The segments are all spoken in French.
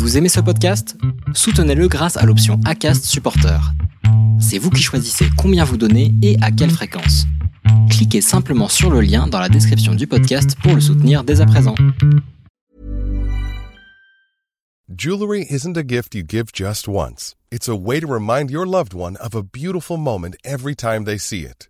Vous aimez ce podcast? Soutenez-le grâce à l'option ACAST Supporter. C'est vous qui choisissez combien vous donnez et à quelle fréquence. Cliquez simplement sur le lien dans la description du podcast pour le soutenir dès à présent. Jewelry isn't a gift you give just once. It's a way to remind your loved one of a beautiful moment every time they see it.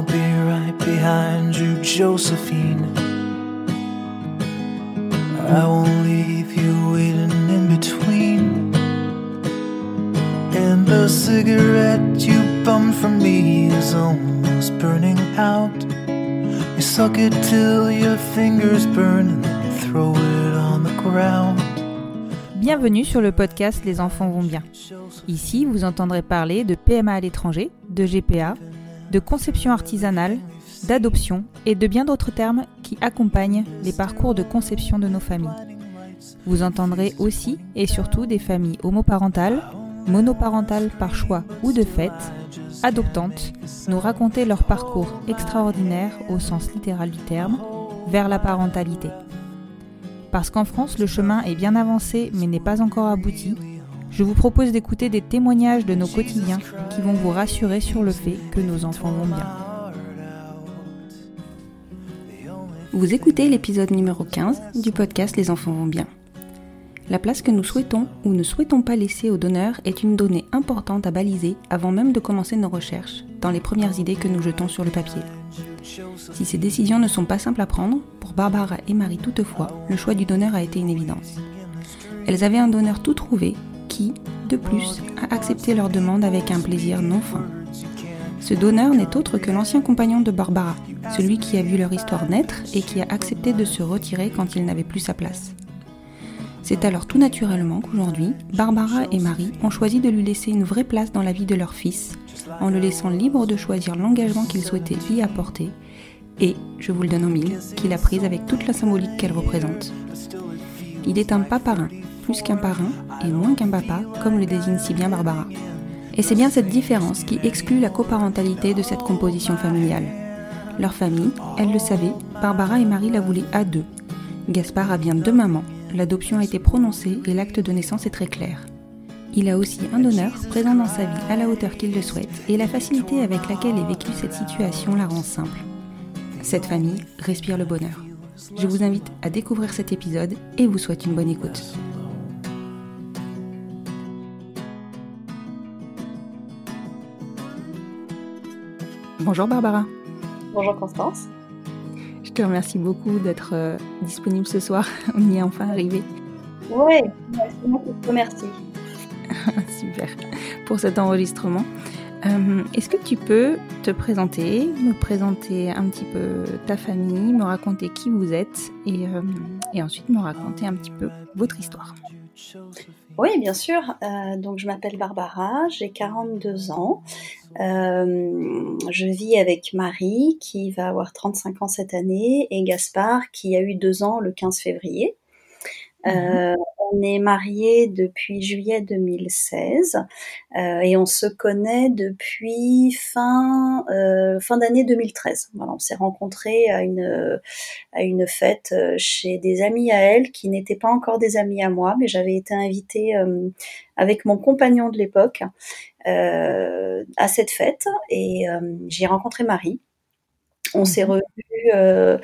I'll be right behind you, Josephine. I won't leave you waiting in between. And the cigarette you bummed from me is almost burning out. You suck it till your fingers burn and then throw it on the ground. Bienvenue sur le podcast Les enfants vont bien. Ici, vous entendrez parler de PMA à l'étranger, de GPA, de conception artisanale, d'adoption et de bien d'autres termes qui accompagnent les parcours de conception de nos familles. Vous entendrez aussi et surtout des familles homoparentales, monoparentales par choix ou de fait, adoptantes, nous raconter leur parcours extraordinaire au sens littéral du terme vers la parentalité. Parce qu'en France, le chemin est bien avancé mais n'est pas encore abouti, je vous propose d'écouter des témoignages de nos quotidiens qui vont vous rassurer sur le fait que nos enfants vont bien. Vous écoutez l'épisode numéro 15 du podcast Les enfants vont bien. La place que nous souhaitons ou ne souhaitons pas laisser aux donneurs est une donnée importante à baliser avant même de commencer nos recherches, dans les premières idées que nous jetons sur le papier. Si ces décisions ne sont pas simples à prendre, pour Barbara et Marie toutefois, le choix du donneur a été une évidence. Elles avaient un donneur tout trouvé qui, de plus, a accepté leur demande avec un plaisir non fin. Ce donneur n'est autre que l'ancien compagnon de Barbara, celui qui a vu leur histoire naître et qui a accepté de se retirer quand il n'avait plus sa place. C'est alors tout naturellement qu'aujourd'hui, Barbara et Marie ont choisi de lui laisser une vraie place dans la vie de leur fils, en le laissant libre de choisir l'engagement qu'il souhaitait y apporter, et, je vous le donne en mille, qu'il a prise avec toute la symbolique qu'elle représente. Il est un paparin, plus qu'un parrain et moins qu'un papa, comme le désigne si bien Barbara. Et c'est bien cette différence qui exclut la coparentalité de cette composition familiale. Leur famille, elle le savait, Barbara et Marie la voulaient à deux. Gaspard a bien deux mamans, l'adoption a été prononcée et l'acte de naissance est très clair. Il a aussi un donneur présent dans sa vie à la hauteur qu'il le souhaite et la facilité avec laquelle est vécue cette situation la rend simple. Cette famille respire le bonheur. Je vous invite à découvrir cet épisode et vous souhaite une bonne écoute. Bonjour Barbara. Bonjour Constance. Je te remercie beaucoup d'être euh, disponible ce soir. On y est enfin arrivé. Oui, c'est moi qui te remercie. Super. Pour cet enregistrement. Euh, Est-ce que tu peux te présenter, me présenter un petit peu ta famille, me raconter qui vous êtes et, euh, et ensuite me raconter un petit peu votre histoire? Oui, bien sûr. Euh, donc, je m'appelle Barbara, j'ai 42 ans. Euh, je vis avec Marie, qui va avoir 35 ans cette année, et Gaspard, qui a eu deux ans le 15 février. Euh, on est mariés depuis juillet 2016 euh, et on se connaît depuis fin euh, fin d'année 2013. Voilà, on s'est rencontrés à une à une fête euh, chez des amis à elle qui n'étaient pas encore des amis à moi, mais j'avais été invitée euh, avec mon compagnon de l'époque à cette fête et j'ai rencontré Marie. On s'est Mhm. revus euh,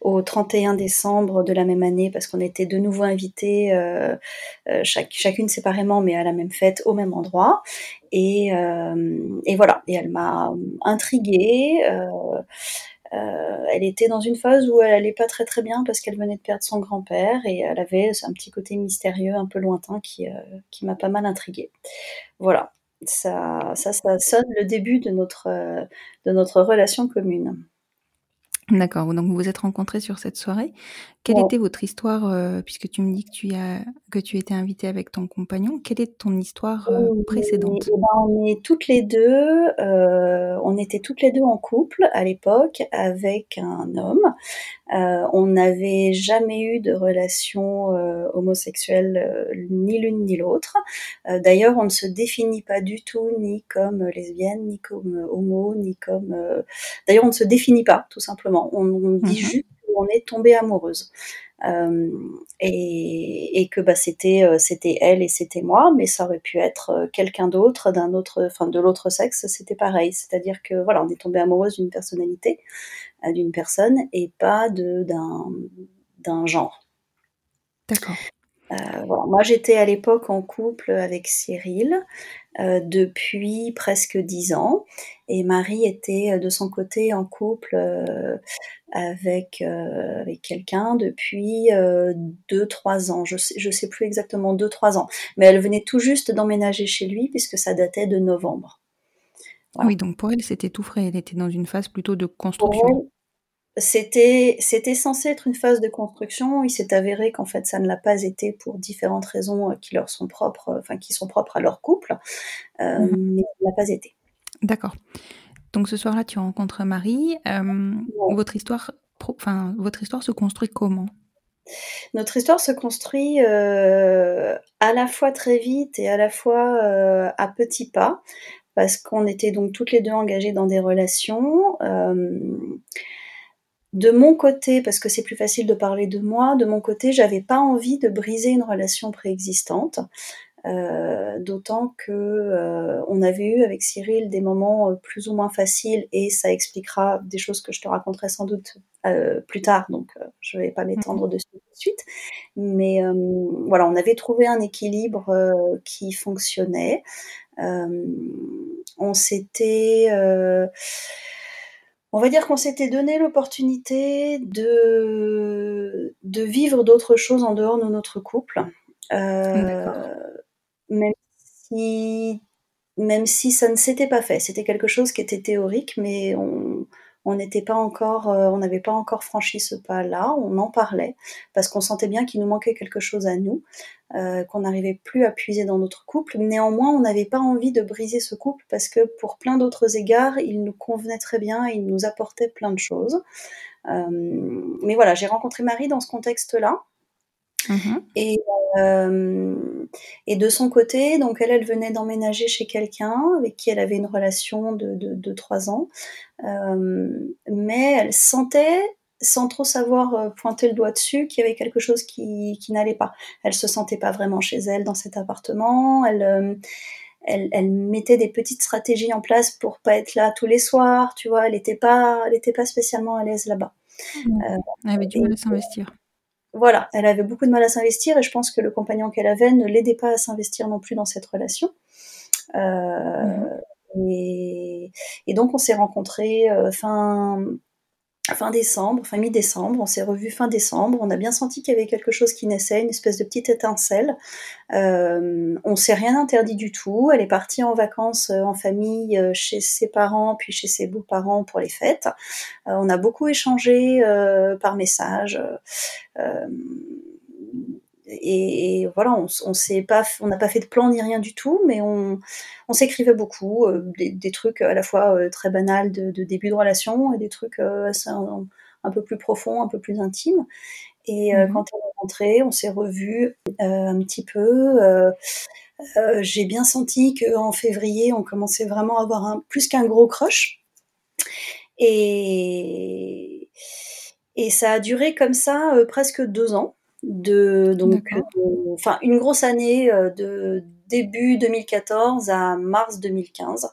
au 31 décembre de la même année parce qu'on était de nouveau invités, euh, euh, chaque- chacune séparément, mais à la même fête, au même endroit. Et, euh, et voilà, et elle m'a intriguée. elle était dans une phase où elle allait pas très très bien parce qu'elle venait de perdre son grand-père et elle avait un petit côté mystérieux, un peu lointain qui, qui m'a pas mal intriguée. Voilà, ça, ça, ça sonne le début de notre, de notre relation commune. D'accord, donc vous vous êtes rencontrés sur cette soirée. Quelle était votre histoire, euh, puisque tu me dis que tu, as, que tu étais invitée avec ton compagnon, quelle est ton histoire euh, précédente? eh ben, On est toutes les deux, euh, on était toutes les deux en couple à l'époque avec un homme. on n'avait jamais eu de relation homosexuelle ni l'une ni l'autre. D'ailleurs, on ne se définit pas du tout ni comme lesbienne, ni comme homo, ni comme... D'ailleurs, on ne se définit pas, tout simplement. On, on dit mmh juste on est tombé amoureuse. Euh, et, que bah c'était euh, c'était elle et c'était moi, mais ça aurait pu être euh, quelqu'un d'autre d'un autre, enfin de l'autre sexe, c'était pareil. C'est-à-dire que voilà, on est tombé amoureuse d'une personnalité, d'une personne et pas de d'un d'un genre. D'accord. Voilà. Moi, j'étais à l'époque en couple avec Cyril depuis presque dix ans, et Marie était de son côté en couple avec, euh, avec quelqu'un depuis 2-3 euh, ans. Je sais, je sais plus exactement 2-3 ans. Mais elle venait tout juste d'emménager chez lui puisque ça datait de novembre. Oui, donc pour elle, c'était tout frais. Elle était dans une phase plutôt de construction. C'était, c'était censé être une phase de construction. Il s'est avéré qu'en fait, ça ne l'a pas été pour différentes raisons euh, qui leur sont propres, enfin qui sont propres à leur couple, mmh mais ça ne l'a pas été. D'accord. Donc ce soir-là, tu rencontres Marie. Euh, votre histoire, enfin votre histoire se construit comment? Notre histoire se construit euh, à la fois très vite et à la fois euh, à petits pas, parce qu'on était donc toutes les deux engagées dans des relations. De mon côté, parce que c'est plus facile de parler de moi, de mon côté, j'avais pas envie de briser une relation préexistante. Euh, d'autant que euh, on avait eu avec Cyril des moments euh, plus ou moins faciles et ça expliquera des choses que je te raconterai sans doute plus tard, donc je vais pas m'étendre mhm. dessus tout de suite. Mais voilà, on avait trouvé un équilibre qui fonctionnait. on s'était on va dire qu'on s'était donné l'opportunité de, de vivre d'autres choses en dehors de notre couple. Euh, même si, même si ça ne s'était pas fait. C'était quelque chose qui était théorique, mais on on n'était pas encore, euh, on n'avait pas encore franchi ce pas-là. On en parlait parce qu'on sentait bien qu'il nous manquait quelque chose à nous, euh, qu'on n'arrivait plus à puiser dans notre couple. Néanmoins, on n'avait pas envie de briser ce couple parce que pour plein d'autres égards, il nous convenait très bien, il nous apportait plein de choses. Euh, mais voilà, j'ai rencontré Marie dans ce contexte-là. Mmh et, euh, et de son côté, donc elle, elle venait d'emménager chez quelqu'un avec qui elle avait une relation de, de, trois ans, euh, mais elle sentait, sans trop savoir euh, pointer le doigt dessus, qu'il y avait quelque chose qui, qui n'allait pas. Elle se sentait pas vraiment chez elle dans cet appartement. Elle, elle, elle, mettait des petites stratégies en place pour pas être là tous les soirs, tu vois. Elle n'était pas, elle était pas spécialement à l'aise là-bas. Mmh. elle avait du mal à s'investir voilà, elle avait beaucoup de mal à s'investir et je pense que le compagnon qu'elle avait ne l'aidait pas à s'investir non plus dans cette relation. Euh, mhm. et, donc on s'est rencontrés euh, fin fin décembre, fin mi-décembre, on s'est revus fin décembre, on a bien senti qu'il y avait quelque chose qui naissait, une espèce de petite étincelle. Euh, on s'est rien interdit du tout. Elle est partie en vacances euh, en famille euh, chez ses parents, puis chez ses beaux-parents pour les fêtes. Euh, on a beaucoup échangé par message. Et, voilà, on, on s'est pas, on n'a pas fait de plan ni rien du tout, mais on, on s'écrivait beaucoup, euh, des, trucs à la fois euh, très banals de, début de relation et des trucs euh, un, peu plus profonds, un peu plus intimes. Et mmh quand elle est rentrée, on s'est revus un petit peu. J'ai bien senti qu'en février, on commençait vraiment à avoir un, plus qu'un gros crush. Et, et ça a duré comme ça presque deux ans de donc enfin une grosse année euh, de début 2014 à mars 2015.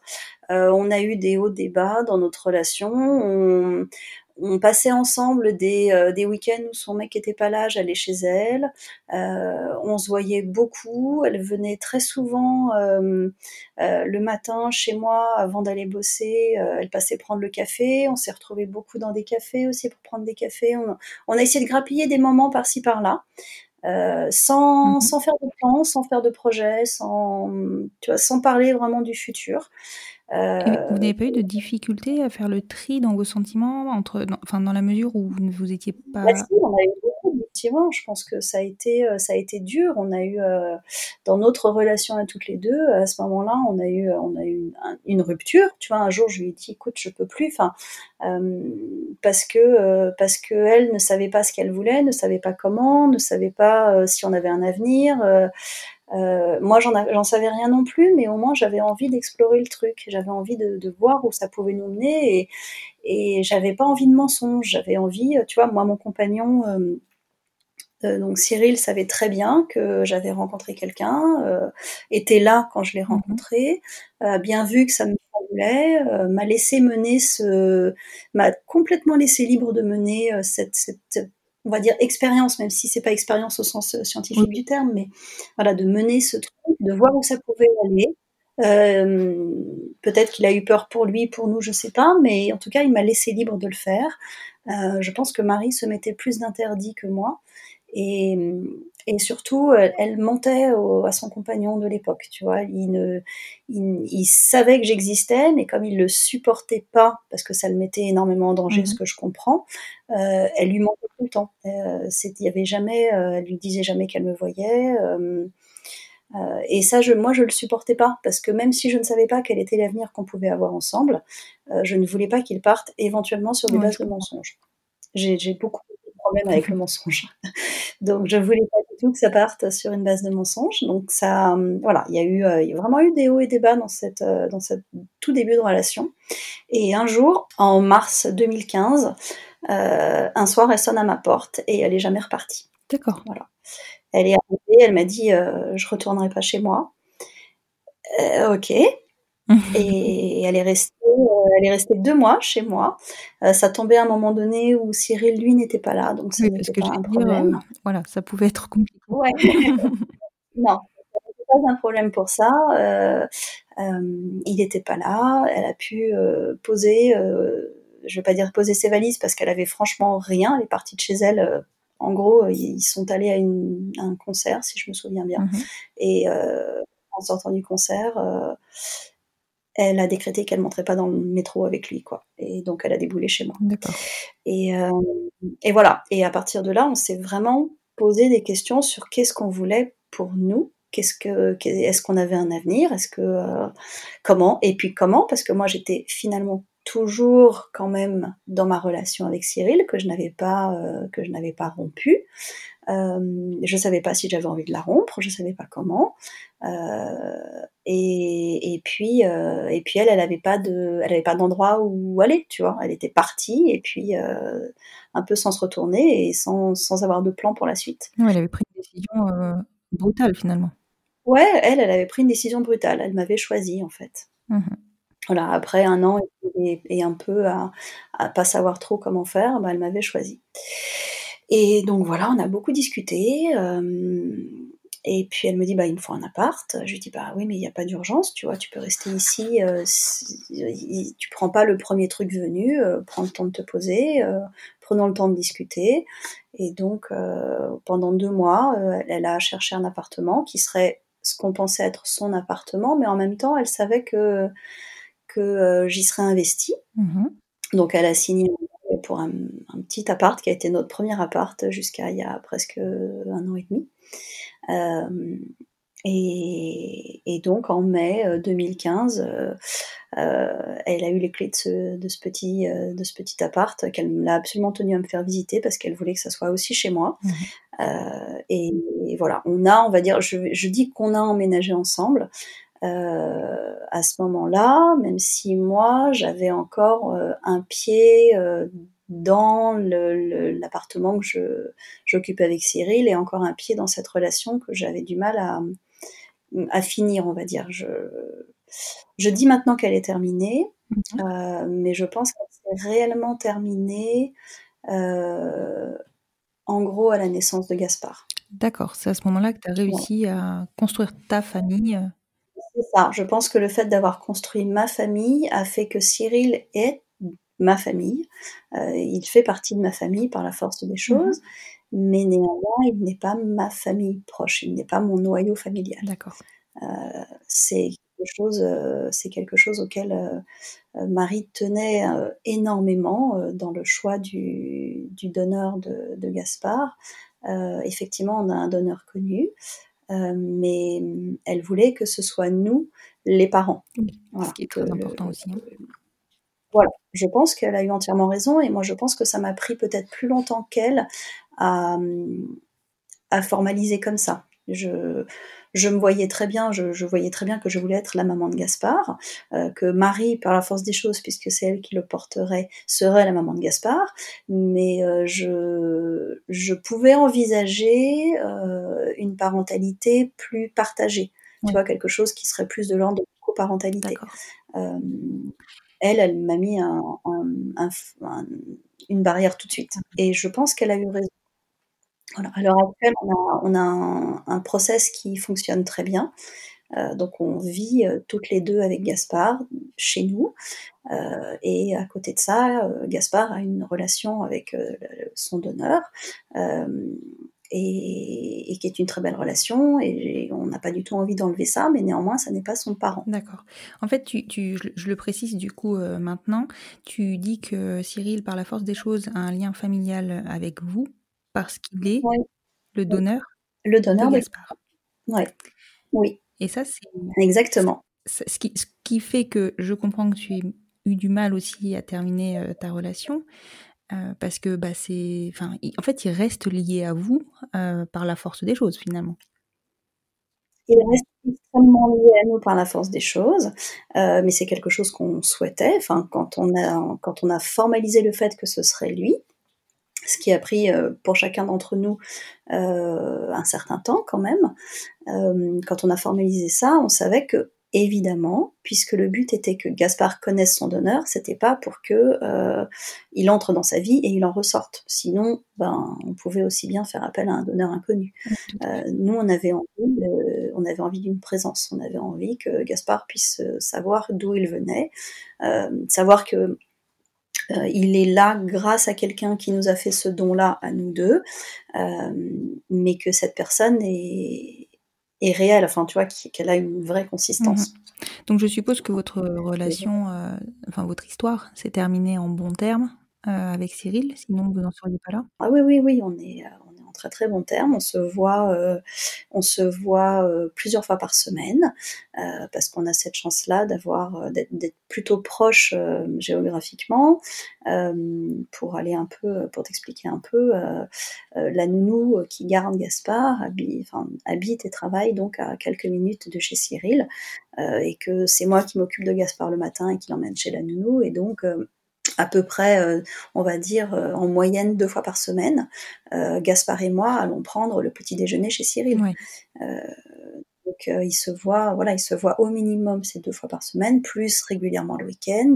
Euh, on a eu des hauts des bas dans notre relation. On, on passait ensemble des, euh, des week-ends où son mec était pas là, j'allais chez elle. Euh, on se voyait beaucoup. Elle venait très souvent euh, le matin chez moi avant d'aller bosser. elle passait prendre le café. On s'est retrouvés beaucoup dans des cafés aussi pour prendre des cafés. On, on a essayé de grappiller des moments par-ci par-là. sans, mmh sans faire de plans, sans faire de projet, sans, tu vois, sans parler vraiment du futur. Vous n'avez pas eu de difficulté à faire le tri dans vos sentiments, entre, enfin, dans la mesure où vous ne vous étiez pas. Bah, on a eu beaucoup effectivement. Je pense que ça a été, ça a été dur. On a eu, dans notre relation à toutes les deux, à ce moment-là, on a eu, on a eu une, rupture. Tu vois, un jour, je lui ai dit, écoute, je peux plus. Enfin, parce que, parce que elle ne savait pas ce qu'elle voulait, ne savait pas comment, ne savait pas si on avait un avenir. Euh, moi, j'en savais rien non plus, mais au moins j'avais envie d'explorer le truc. J'avais envie de, voir où ça pouvait nous mener et, et j'avais pas envie de mensonge. J'avais envie, tu vois, moi, mon compagnon, euh, euh, donc Cyril savait très bien que j'avais rencontré quelqu'un, était là quand je l'ai mhm. rencontré, a bien vu que ça me voulait, m'a laissé mener ce, m'a complètement laissé libre de mener cette, cette on va dire expérience, même si c'est pas expérience au sens euh, scientifique du terme, mais voilà, de mener ce truc, de voir où ça pouvait aller. Euh, peut-être qu'il a eu peur pour lui, pour nous, je sais pas, mais en tout cas, il m'a laissé libre de le faire. Euh, je pense que Marie se mettait plus d'interdits que moi, et, et surtout, elle, mentait à son compagnon de l'époque, tu vois. Il, ne, il, savait que j'existais, mais comme il le supportait pas, parce que ça le mettait énormément en danger, mmh ce que je comprends, euh, elle lui mentait tout le temps. Euh, il y avait jamais, euh, elle lui disait jamais qu'elle me voyait. Euh, euh, et ça, je, moi, je le supportais pas, parce que même si je ne savais pas quel était l'avenir qu'on pouvait avoir ensemble, je ne voulais pas qu'il parte éventuellement sur des bases de mensonges. J'ai beaucoup problème avec le mensonge. Donc je voulais pas du tout que ça parte sur une base de mensonge. Donc ça, euh, voilà, il y a eu, euh, il y a vraiment eu des hauts et des bas dans cette, euh, dans cette tout début de relation. Et un jour, en mars 2015, un soir, elle sonne à ma porte et elle est jamais repartie. D'accord. Voilà. Elle est arrivée, elle m'a dit, je retournerai pas chez moi. ok. Et elle est restée euh, elle est restée deux mois chez moi. Euh, ça tombait à un moment donné où Cyril, lui, n'était pas là, donc ça n'était pas un problème. Euh, voilà, ça pouvait être compliqué. Ouais. non, n'était pas un problème pour ça. il n'était pas là. Elle a pu poser, je ne vais pas dire poser ses valises parce qu'elle avait franchement rien. Elle est partie de chez elle. en gros, ils sont allés à, un concert, si je me souviens bien. Mmh Et en sortant du concert, elle a décrété qu'elle ne montrait pas dans le métro avec lui, quoi. Et donc, elle a déboulé chez moi. Et, euh, et voilà. Et à partir de là, on s'est vraiment posé des questions sur qu'est-ce qu'on voulait pour nous. Qu'est-ce que, est-ce qu'on avait un avenir? Est-ce que, euh, comment? Et puis comment? Parce que moi, j'étais finalement toujours quand même dans ma relation avec Cyril que je n'avais pas euh, que je n'avais pas rompu. Euh, je savais pas si j'avais envie de la rompre, je savais pas comment. Euh, et, et, puis euh, et puis elle, elle avait pas de, elle avait pas d'endroit où aller, tu vois. Elle était partie et puis un peu sans se retourner et sans, sans avoir de plan pour la suite. elle avait pris une décision brutale finalement. Ouais, elle, elle avait pris une décision brutale. Elle m'avait choisi en fait. Mmh voilà, après un an et, et un peu à, à, pas savoir trop comment faire, bah, elle m'avait choisi. Et donc voilà, on a beaucoup discuté. Euh, et puis elle me dit bah il me faut un appart. Je lui dis bah oui mais il n'y a pas d'urgence, tu vois, tu peux rester ici. Euh, si, tu prends pas le premier truc venu, euh, prends le temps de te poser, euh, prenons le temps de discuter. Et donc euh, pendant deux mois, elle a cherché un appartement qui serait ce qu'on pensait être son appartement, mais en même temps elle savait que que j'y serais investie. Mmh donc elle a signé pour un, petit appart qui a été notre premier appart jusqu'à il y a presque un an et demi. Euh, et, donc en mai 2015, euh, euh, elle a eu les clés de ce, petit, de ce petit appart qu'elle l'a absolument tenu à me faire visiter parce qu'elle voulait que ça soit aussi chez moi. Mmh. Et, voilà, on a, on va dire, je, je dis qu'on a emménagé ensemble. À ce moment-là, même si moi j'avais encore un pied dans l'appartement que je, j'occupe avec Cyril et encore un pied dans cette relation que j'avais du mal à, à finir, on va dire. Je, je dis maintenant qu'elle est terminée, mhm. euh, mais je pense qu'elle s'est réellement terminée euh, en gros à la naissance de Gaspard. D'accord, c'est à ce moment-là que tu as réussi à construire ta famille. C'est ça, je pense que le fait d'avoir construit ma famille a fait que Cyril est ma famille. Euh, il fait partie de ma famille par la force des choses, mhm. mais néanmoins, il n'est pas ma famille proche, il n'est pas mon noyau familial. D'accord. Euh, c'est quelque chose, c'est quelque chose auquel Marie tenait énormément dans le choix du, du donneur de, de Gaspard. effectivement, on a un donneur connu, mais elle voulait que ce soit nous, les parents. ce qui est très important aussi. Hein. Voilà, je pense qu'elle a eu entièrement raison et moi je pense que ça m'a pris peut-être plus longtemps qu'elle à, à, formaliser comme ça. Je, je me voyais très bien, je, voyais très bien que je voulais être la maman de Gaspard, euh, que Marie, par la force des choses, puisque c'est elle qui le porterait, serait la maman de Gaspard, mais euh, je, je pouvais envisager euh, une parentalité plus partagée, tu vois, quelque chose qui serait plus de l'ordre de coparentalité. Elle, elle m'a mis une barrière tout de suite. Et je pense qu'elle a eu raison. Voilà. À on a, un, process qui fonctionne très bien. Euh, donc on vit euh, toutes les deux avec Gaspard chez nous. Euh, et à côté de ça, Gaspard a une relation avec son donneur et, qui est une très belle relation. Et on n'a pas du tout envie d'enlever ça, mais néanmoins, ça n'est pas son parent. D'accord. En fait, je le précise du coup maintenant, tu dis que Cyril, par la force des choses, a un lien familial avec vous parce qu'il est le donneur. Le donneur de Gaspard. Oui. Oui. Et ça, c'est. Exactement. Ce qui, ce qui, fait que je comprends que tu aies eu du mal aussi à terminer euh, ta relation. Euh, parce que bah, c'est, enfin, en fait, il reste lié à vous euh, par la force des choses finalement. Il reste extrêmement lié à nous par la force des choses, euh, mais c'est quelque chose qu'on souhaitait. Enfin, quand on a quand on a formalisé le fait que ce serait lui, ce qui a pris pour chacun d'entre nous un certain temps quand même. quand on a formalisé ça, on savait que évidemment, puisque le but était que Gaspard connaisse son donneur, c'était pas pour que euh, il entre dans sa vie et il en ressorte. Sinon, ben, on pouvait aussi bien faire appel à un donneur inconnu. Euh, nous, on avait envie, on avait envie d'une présence. On avait envie que Gaspard puisse euh, savoir d'où il venait, savoir que il est là grâce à quelqu'un qui nous a fait ce don-là à nous deux, mais que cette personne est, est réelle, enfin tu vois, qu'elle a une vraie consistance. Mhm. Donc je suppose que votre relation, euh, enfin votre histoire s'est terminée en bon terme euh, avec Cyril, sinon vous n'en seriez pas là? Ah oui, oui, oui, on est, euh, très très bon terme. On se voit, euh, on se voit euh, plusieurs fois par semaine euh, parce qu'on a cette chance-là d'avoir d'être plutôt proche géographiquement. pour aller un peu, pour t'expliquer un peu, la nounou qui garde Gaspard habite, habite et travaille donc à quelques minutes de chez Cyril et que c'est moi qui m'occupe de Gaspard le matin et qui l'emmène chez la nounou et donc à peu près, euh, on va dire, euh, en moyenne deux fois par semaine, euh, Gaspard et moi allons prendre le petit déjeuner chez Cyril. donc il se voit, voilà, il se voit au minimum ces deux fois par semaine, plus régulièrement le week-end.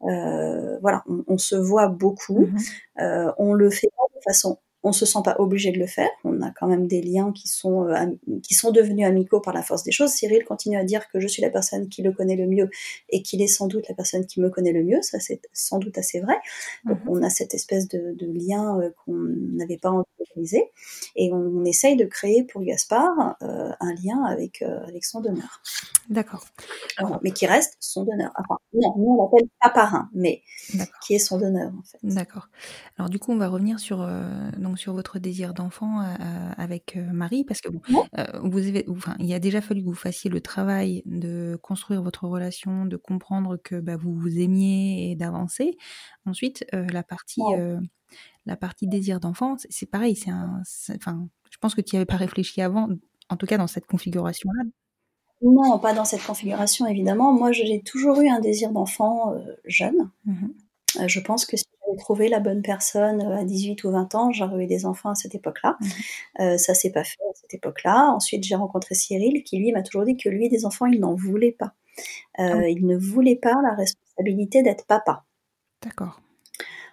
voilà, on, se voit beaucoup. Mm-hmm. on le fait pas de façon on se sent pas obligé de le faire. On a quand même des liens qui sont, euh, qui sont devenus amicaux par la force des choses. Cyril continue à dire que je suis la personne qui le connaît le mieux et qu'il est sans doute la personne qui me connaît le mieux. Ça, c'est sans doute assez vrai. Donc, mhm. on a cette espèce de, lien euh, qu'on n'avait pas envie Et on, essaye de créer pour Gaspard euh, un lien avec, avec son donneur. D'accord. mais qui reste son donneur. Enfin, non, nous, on l'appelle pas parrain, mais qui est son donneur, en fait. D'accord. Alors, du coup, on va revenir sur sur votre désir d'enfant euh, euh, avec euh, Marie, parce que bon, vous avez, enfin, il a déjà fallu que vous fassiez le travail de construire votre relation, de comprendre que bah, vous vous aimiez et d'avancer. Ensuite, la partie, la partie désir d'enfant, c'est pareil, c'est un, enfin, je pense que tu n'y avais pas réfléchi avant, en tout cas dans cette configuration-là. Non, pas dans cette configuration, évidemment. Moi, j'ai toujours eu un désir d'enfant jeune. Mmh je pense que si trouver la bonne personne euh, à 18 ou 20 ans, j'aurais eu des enfants à cette époque-là. Mhm. Euh, ça s'est pas fait à cette époque-là. Ensuite, j'ai rencontré Cyril, qui lui m'a toujours dit que lui, des enfants, il n'en voulait pas. Euh, ah il ne voulait pas la responsabilité d'être papa. D'accord.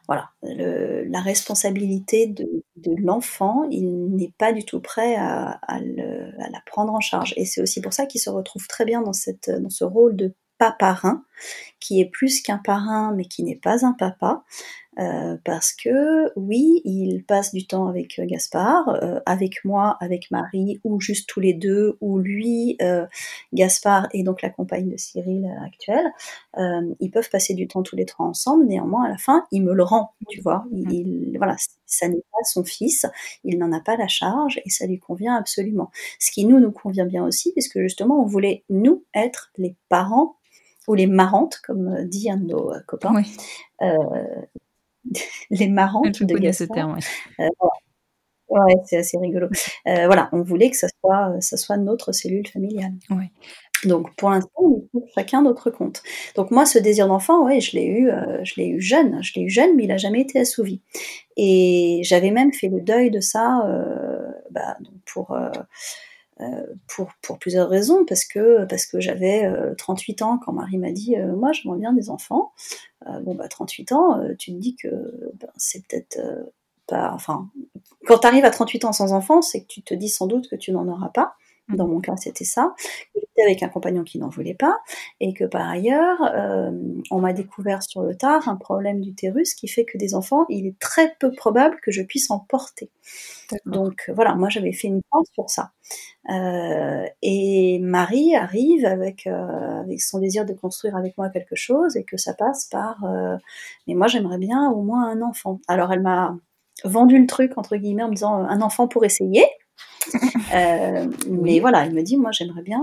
Voilà, la responsabilité de, l'enfant, il n'est pas du tout prêt à, la prendre en charge. Et c'est aussi pour ça qu'il se retrouve très bien dans, cette, dans ce rôle de paparin, qui est plus qu'un parrain, mais qui n'est pas un papa. Euh, parce que oui, il passe du temps avec euh, Gaspard, euh, avec moi, avec Marie, ou juste tous les deux, ou lui, Gaspard et donc la compagne de Cyril actuelle. ils peuvent passer du temps tous les trois ensemble. Néanmoins, à la fin, il me le rend, tu vois. Il, voilà, ça n'est pas son fils, il n'en a pas la charge et ça lui convient absolument. Ce qui nous nous convient bien aussi, puisque justement, on voulait nous être les parents ou les marrantes, comme dit un de nos copains. Oui. Euh, les marrantes de Gaspard. Ce terme, ouais. Euh, ouais, c'est assez rigolo. Euh, voilà, on voulait que ça soit, ça soit notre cellule familiale. Ouais. Donc pour l'instant, on trouve chacun notre compte. Donc moi, ce désir d'enfant, ouais, je l'ai eu, euh, je l'ai eu jeune, je l'ai eu jeune, mais il a jamais été assouvi. Et j'avais même fait le deuil de ça, euh, bah, donc pour euh, euh, pour, pour plusieurs raisons, parce que, parce que j'avais 38 ans quand Marie m'a dit Moi, j'aimerais bien des enfants. bon, bah, 38 ans, tu te dis que ben, c'est peut-être pas. Enfin, quand tu arrives à 38 ans sans enfant, c'est que tu te dis sans doute que tu n'en auras pas. Dans mon cas, c'était ça. J'étais avec un compagnon qui n'en voulait pas, et que par ailleurs, euh, on m'a découvert sur le tard un problème d'utérus qui fait que des enfants, il est très peu probable que je puisse en porter. Donc voilà, moi j'avais fait une pense sur ça. Euh, et Marie arrive avec, euh, avec son désir de construire avec moi quelque chose, et que ça passe par. mais moi j'aimerais bien au moins un enfant. Alors elle m'a vendu le truc entre guillemets en me disant un enfant pour essayer. Euh, mais voilà, il me dit, moi j'aimerais bien,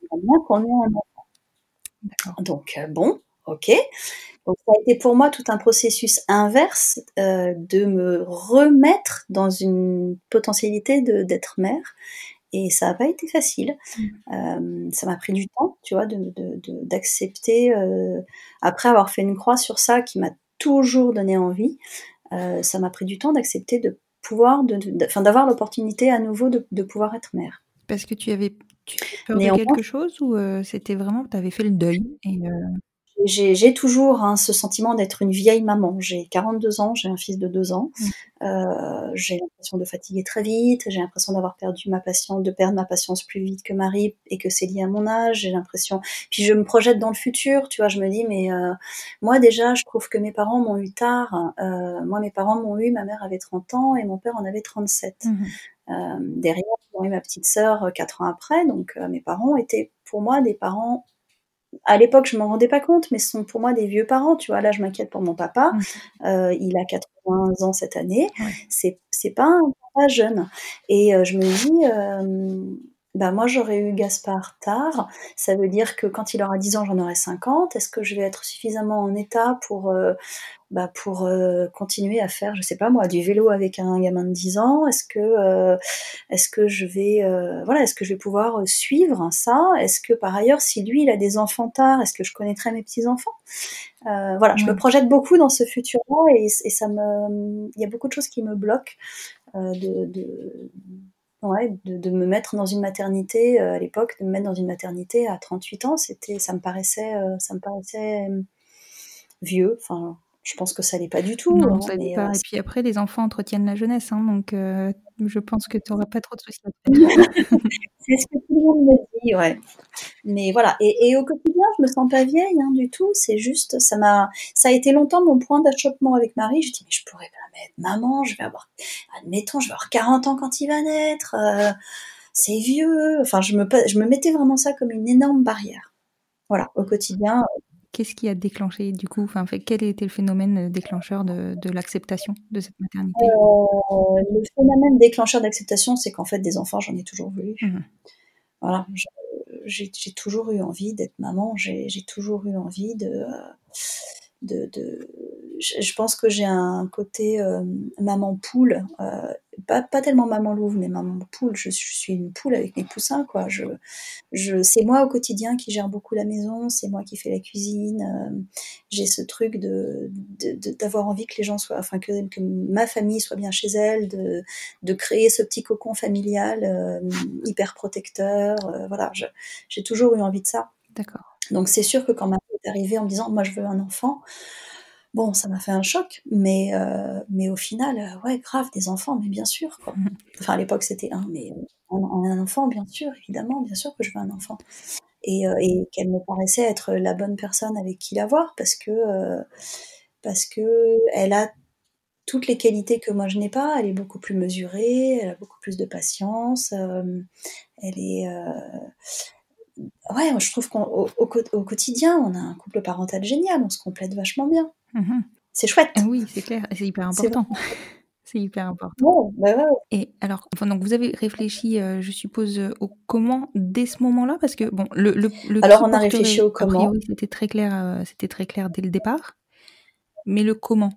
bien qu'on ait un enfant. Donc euh, bon, ok. Donc ça a été pour moi tout un processus inverse euh, de me remettre dans une potentialité d'être mère. Et ça n'a pas été facile. Mmh. ça m'a pris du temps, tu vois, d'accepter, de, après avoir fait une croix sur ça qui m'a toujours donné envie, ça m'a pris du temps d'accepter de pouvoir, de, d'avoir l'opportunité à nouveau de, pouvoir être mère. Parce que tu avais, tu peur de quelque chose ou euh, c'était vraiment, tu avais fait le deuil et, euh, j'ai toujours hein, ce sentiment d'être une vieille maman. J'ai 42 ans, j'ai un fils de 2 ans. Mmh. Euh, j'ai l'impression de fatiguer très vite. J'ai l'impression d'avoir perdu ma patience, de perdre ma patience plus vite que Marie et que c'est lié à mon âge. J'ai l'impression. Puis je me projette dans le futur. Tu vois, je me dis mais euh, moi déjà, je trouve que mes parents m'ont eu tard. Euh, moi, mes parents m'ont eu. Ma mère avait 30 ans et mon père en avait 37. Mmh. Derrière, j'ai eu ma petite sœur 4 ans après. Donc mes parents étaient pour moi des parents à l'époque, je m'en rendais pas compte, mais ce sont pour moi des vieux parents. Tu vois, là, je m'inquiète pour mon papa. Euh, il a 80 ans cette année. C'est c'est pas un papa jeune. Et euh, je me dis, euh, bah moi, j'aurais eu Gaspard tard. Ça veut dire que quand il aura 10 ans, j'en aurai 50. Est-ce que je vais être suffisamment en état pour bah, pour euh, continuer à faire, je sais pas moi, du vélo avec un gamin de 10 ans? Est-ce que, euh, est-ce que je vais, euh, voilà, est-ce que je vais pouvoir suivre ça? Est-ce que par ailleurs, si lui il a des enfants tard, est-ce que je connaîtrai mes petits enfants Voilà, je me projette beaucoup dans ce futur-là et, et, ça me, il y a beaucoup de choses qui me bloquent de, de Ouais, de, me mettre dans une maternité à l'époque, de me mettre dans une maternité à 38 ans, c'était, ça me paraissait, ça me paraissait vieux. Enfin, je pense que ça n'est pas du tout. Non, hein, ça n'est pas. Euh, et puis après, les enfants entretiennent la jeunesse, hein, donc euh, je pense que tu n'auras pas trop de soucis c'est ce que tout le monde me dit, ouais. Mais voilà. Et, au quotidien, je me sens pas vieille hein, du tout. C'est juste, ça m'a, ça a été longtemps mon point d'achoppement avec Marie. Je dis, mais je pourrais pas mettre maman. Je vais avoir, admettons, je vais avoir 40 ans quand il va naître. Euh, c'est vieux. Enfin, je me, je me mettais vraiment ça comme une énorme barrière. Voilà, au quotidien, Qu'est-ce qui a déclenché du coup enfin, Quel était le phénomène déclencheur de, de l'acceptation de cette maternité? Euh, Le phénomène déclencheur d'acceptation, c'est qu'en fait, des enfants, j'en ai toujours voulu. Mmh. Voilà, j'ai toujours eu envie d'être maman, j'ai toujours eu envie de, de, de je, pense que j'ai un côté euh, maman poule, euh, pas, pas, tellement maman louve, mais maman poule. Je, suis une poule avec mes poussins, quoi. Je, je, c'est moi au quotidien qui gère beaucoup la maison, c'est moi qui fais la cuisine. Euh, j'ai ce truc de, d'avoir envie que les gens soient, enfin que, que, ma famille soit bien chez elle, de, de créer ce petit cocon familial hyper protecteur. voilà, j'ai toujours eu envie de ça. D'accord. Donc c'est sûr que quand ma fille est arrivée en me disant moi je veux un enfant, Bon, ça m'a fait un choc, mais, euh, mais au final, euh, ouais, grave, des enfants, mais bien sûr. Quoi. Enfin, à l'époque, c'était un, mais un, un, enfant, bien sûr, évidemment, bien sûr que je veux un enfant. et, et qu'elle me paraissait être la bonne personne avec qui l'avoir parce que parce que elle a toutes les qualités que moi je n'ai pas. Elle est beaucoup plus mesurée, elle a beaucoup plus de patience. elle est ouais, je trouve qu'au au, quotidien, on a un couple parental génial, on se complète vachement bien. Mmh c'est chouette. Ah oui, c'est clair, c'est hyper important. C'est hyper important. Bah Et alors, donc vous avez réfléchi, euh, je suppose, euh, au comment dès ce moment-là, parce que bon, le, le, alors on a réfléchi au comment. Oui, c'était très clair, euh, c'était très clair dès le départ. Mais le comment?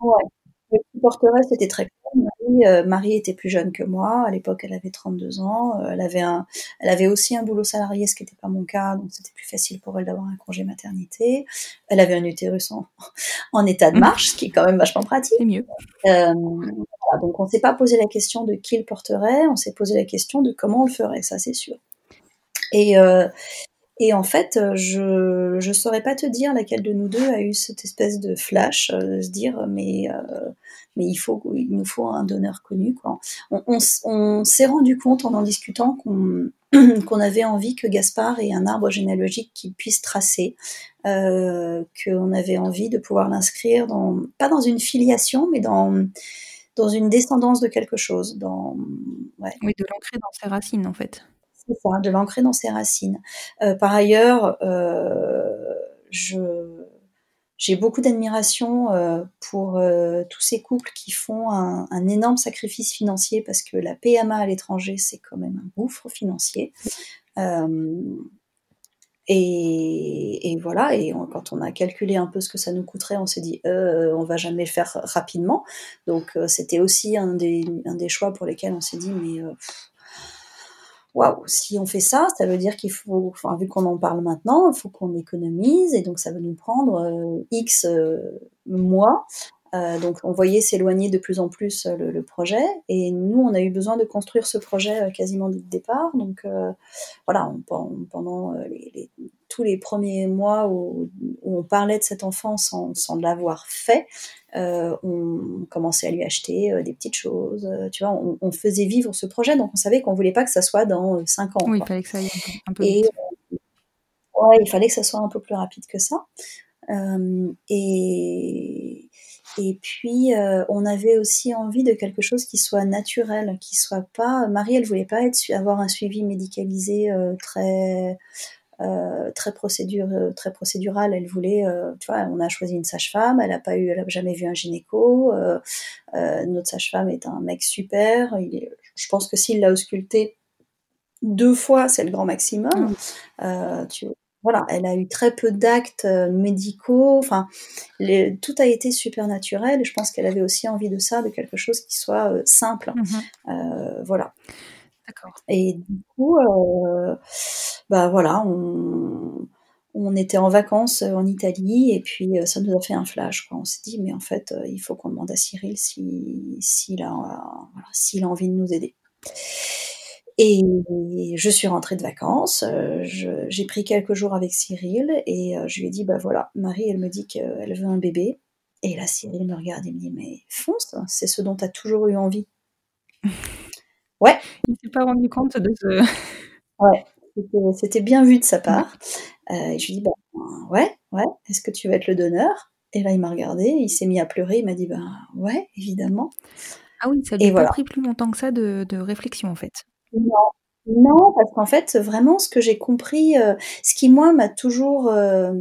Ouais. Le qui porterait, c'était très Marie, euh, Marie, était plus jeune que moi. À l'époque, elle avait 32 ans. Euh, elle avait un, elle avait aussi un boulot salarié, ce qui n'était pas mon cas, donc c'était plus facile pour elle d'avoir un congé maternité. Elle avait un utérus en, en état de marche, ce qui est quand même vachement pratique. C'est mieux. Euh, donc on s'est pas posé la question de qui le porterait, on s'est posé la question de comment on le ferait, ça c'est sûr. Et, et en fait, je ne saurais pas te dire laquelle de nous deux a eu cette espèce de flash, de se dire mais mais il faut, il nous faut un donneur connu. Quoi. On, s'est rendu compte en en discutant qu'on qu'on avait envie que Gaspard ait un arbre généalogique qu'il puisse tracer, euh, qu'on avait envie de pouvoir l'inscrire dans, pas dans une filiation, mais dans, dans une descendance de quelque chose. Dans, ouais. Oui, de l'ancrer dans ses racines, en fait. De l'ancrer dans ses racines. Euh, par ailleurs, euh, j'ai beaucoup d'admiration euh, pour euh, tous ces couples qui font un, énorme sacrifice financier parce que la PMA à l'étranger, c'est quand même un gouffre financier. Euh, et, voilà, et quand on a calculé un peu ce que ça nous coûterait, on s'est dit, on va jamais le faire rapidement. Donc c'était aussi un des, un des choix pour lesquels on s'est dit, mais waouh, si on fait ça, ça veut dire qu'il faut, vu qu'on en parle maintenant, il faut qu'on économise et donc ça va nous prendre euh, X euh, mois. Euh, donc on voyait s'éloigner de plus en plus le, projet et nous on a eu besoin de construire ce projet quasiment dès le départ. Donc voilà, pendant les, tous les premiers mois où, on parlait de cet enfant sans, l'avoir fait, euh, on commençait à lui acheter euh, des petites choses. Euh, tu vois, on, faisait vivre ce projet, donc on savait qu'on voulait pas que ça soit dans 5 ans. Oui, il fallait que ça aille un peu, ouais, il fallait que ça soit un peu plus rapide que ça. et, et puis, on avait aussi envie de quelque chose qui soit naturel, qui soit pas. Marie, elle voulait pas être, avoir un suivi médicalisé très euh, très procédure, euh, très procédurale. Elle voulait, euh, tu vois, on a choisi une sage-femme. Elle a pas eu, elle a jamais vu un gynéco. notre sage-femme est un mec super. Il est, je pense que s'il l'a ausculté deux fois, c'est le grand maximum. Mm. tu, voilà, elle a eu très peu d'actes médicaux. Enfin, tout a été super naturel. Et je pense qu'elle avait aussi envie de ça, de quelque chose qui soit simple. Mm-hmm. voilà. Et du coup, euh, bah voilà, on, on, était en vacances en Italie et puis euh, ça nous a fait un flash. On s'est dit, mais en fait, euh, il faut qu'on demande à Cyril s'il si, a, a envie de nous aider. Et je suis rentrée de vacances, j'ai pris quelques jours avec Cyril et je lui ai dit, bah voilà, Marie, elle me dit qu'elle veut un bébé. Et là, Cyril me regarde et me dit, mais fonce, c'est ce dont tu as toujours eu envie. Ouais. Il s'est pas rendu compte de ce. Ouais, c'était bien vu de sa part. Euh, et je lui dis bah, ouais, ouais. Est-ce que tu vas être le donneur? Et là, il m'a regardé, il s'est mis à pleurer. Il m'a dit bah ouais, évidemment. Ah oui, ça lui a pas pris plus longtemps que ça de, réflexion en fait. Non, non, parce qu'en fait, vraiment, ce que j'ai compris, euh, ce qui moi m'a toujours euh,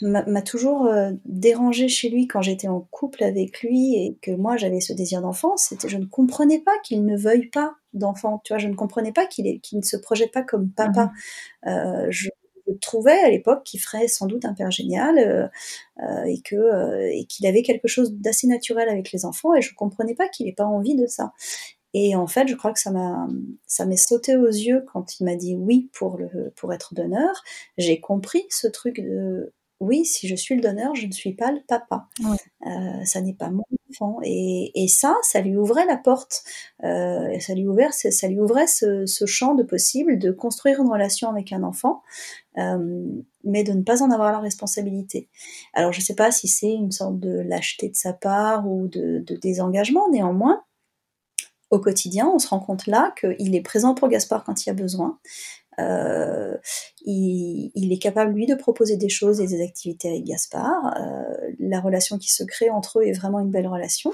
m'a toujours euh, dérangé chez lui quand j'étais en couple avec lui et que moi j'avais ce désir d'enfant, c'était je ne comprenais pas qu'il ne veuille pas d'enfant. Tu vois, je ne comprenais pas qu'il ne se projette pas comme papa. Mmh euh, je, trouvais à l'époque qu'il ferait sans doute un père génial euh, et que et qu'il avait quelque chose d'assez naturel avec les enfants et je comprenais pas qu'il ait pas envie de ça. Et en fait, je crois que ça m'a, ça m'est sauté aux yeux quand il m'a dit oui pour le, pour être donneur. J'ai compris ce truc de, oui, si je suis le donneur, je ne suis pas le papa. Euh, ça n'est pas mon enfant. Et, ça, ça lui ouvrait la porte. Euh, ça lui ouvrait, ça lui ouvrait ce, champ de possible de construire une relation avec un enfant, euh, mais de ne pas en avoir la responsabilité. Alors, je ne sais pas si c'est une sorte de lâcheté de sa part ou de, de désengagement. Néanmoins, au quotidien, on se rend compte là qu'il est présent pour Gaspard quand il y a besoin, il, est capable lui de proposer des choses et des activités avec Gaspard. la relation qui se crée entre eux est vraiment une belle relation,